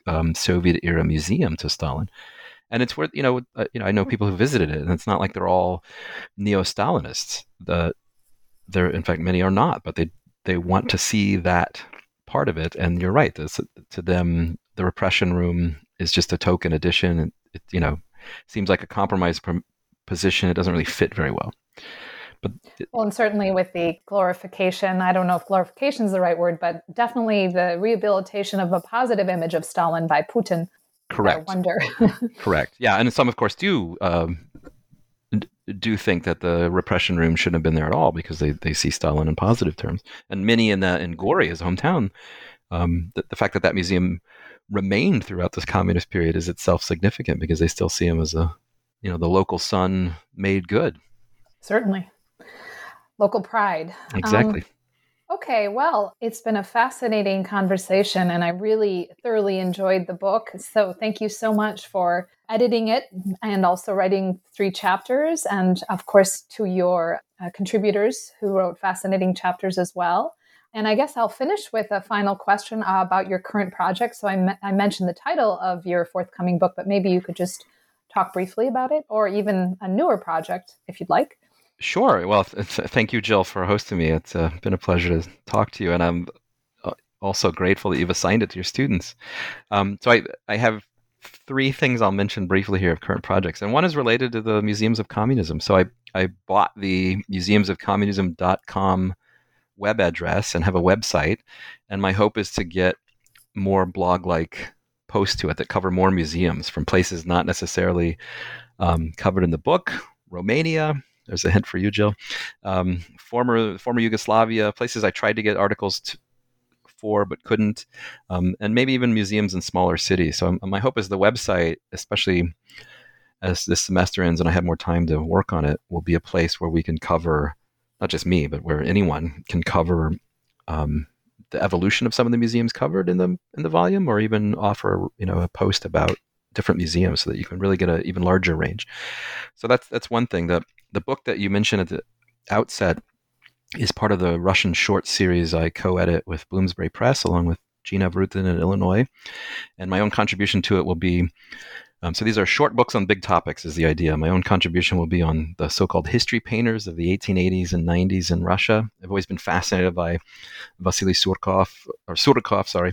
um, Soviet era museum to Stalin and it's worth you know uh, you know I know people who visited it, and it's not like they're all neo-Stalinists. The there, in fact, many are not, but they they want to see that part of it. And you're right. This, to them, the repression room is just a token addition. It, it you know seems like a compromise position. It doesn't really fit very well. But it, well, and certainly with the glorification, I don't know if glorification is the right word, but definitely the rehabilitation of a positive image of Stalin by Putin. Correct. I wonder. Correct. Yeah, and some, of course, do um, do think that the repression room shouldn't have been there at all because they, they see Stalin in positive terms. And many in that in Gori, his hometown, um, the, the, fact that that museum remained throughout this communist period is itself significant because they still see him as a, you know, the local son made good. Certainly, local pride. Exactly. Um, Okay, well, it's been a fascinating conversation and I really thoroughly enjoyed the book. So thank you so much for editing it and also writing three chapters. And of course, to your uh, contributors who wrote fascinating chapters as well. And I guess I'll finish with a final question uh, about your current project. So I, me- I mentioned the title of your forthcoming book, but maybe you could just talk briefly about it or even a newer project if you'd like. Sure. Well, thank you, Jill, for hosting me. It's uh, been a pleasure to talk to you, and I'm uh, also grateful that you've assigned it to your students. Um, so I, I have three things I'll mention briefly here of current projects, and one is related to the museums of communism. So I, I bought the museumsofcommunism.com web address and have a website. And my hope is to get more blog like posts to it that cover more museums from places not necessarily um, covered in the book. Romania, there's a hint for you, Jill. Um, former former Yugoslavia, places I tried to get articles to, for but couldn't, um, and maybe even museums in smaller cities. So my hope is the website, especially as this semester ends and I have more time to work on it, will be a place where we can cover not just me, but where anyone can cover um, the evolution of some of the museums covered in the in the volume, or even offer you know a post about different museums so that you can really get an even larger range. So that's that's one thing. The the book that you mentioned at the outset is part of the Russian Shorts series I co-edit with Bloomsbury Press along with Eugene Avrutin in Illinois. And my own contribution to it will be um, so these are short books on big topics, is the idea. My own contribution will be on the so-called history painters of the 1880s and 90s in Russia. I've always been fascinated by Vasily Surkov, or Surikov, sorry,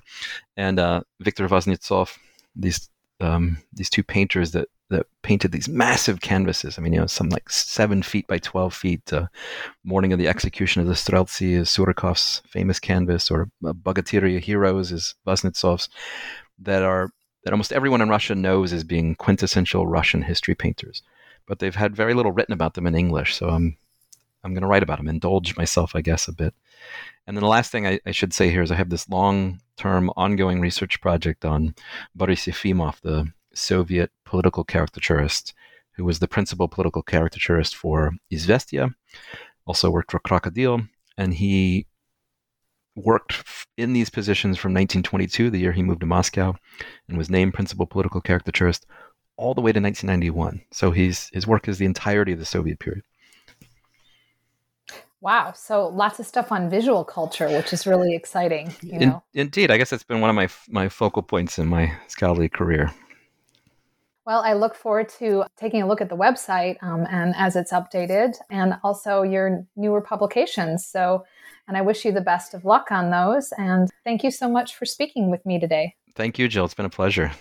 and uh, Viktor Vasnetsov. These um, these two painters that that painted these massive canvases. I mean, you know, some like seven feet by twelve feet. Uh, morning of the execution of the Streltsy is Surikov's famous canvas, or uh, Heroes is Vasnetsov's. That are that almost everyone in Russia knows as being quintessential Russian history painters, but they've had very little written about them in English. So I'm I'm going to write about them, indulge myself, I guess, a bit. And then the last thing I, I should say here is I have this long-term, ongoing research project on Boris Yefimov, the Soviet political caricaturist, who was the principal political caricaturist for Izvestia, also worked for Crocodile, and he worked in these positions from 1922, the year he moved to Moscow, and was named principal political caricaturist all the way to 1991. So he's, his work is the entirety of the Soviet period. Wow. So lots of stuff on visual culture, which is really exciting. You know? In, indeed. I guess it's been one of my, my focal points in my scholarly career. Well, I look forward to taking a look at the website um, and as it's updated, and also your newer publications. So, and I wish you the best of luck on those. And thank you so much for speaking with me today. Thank you, Jill. It's been a pleasure.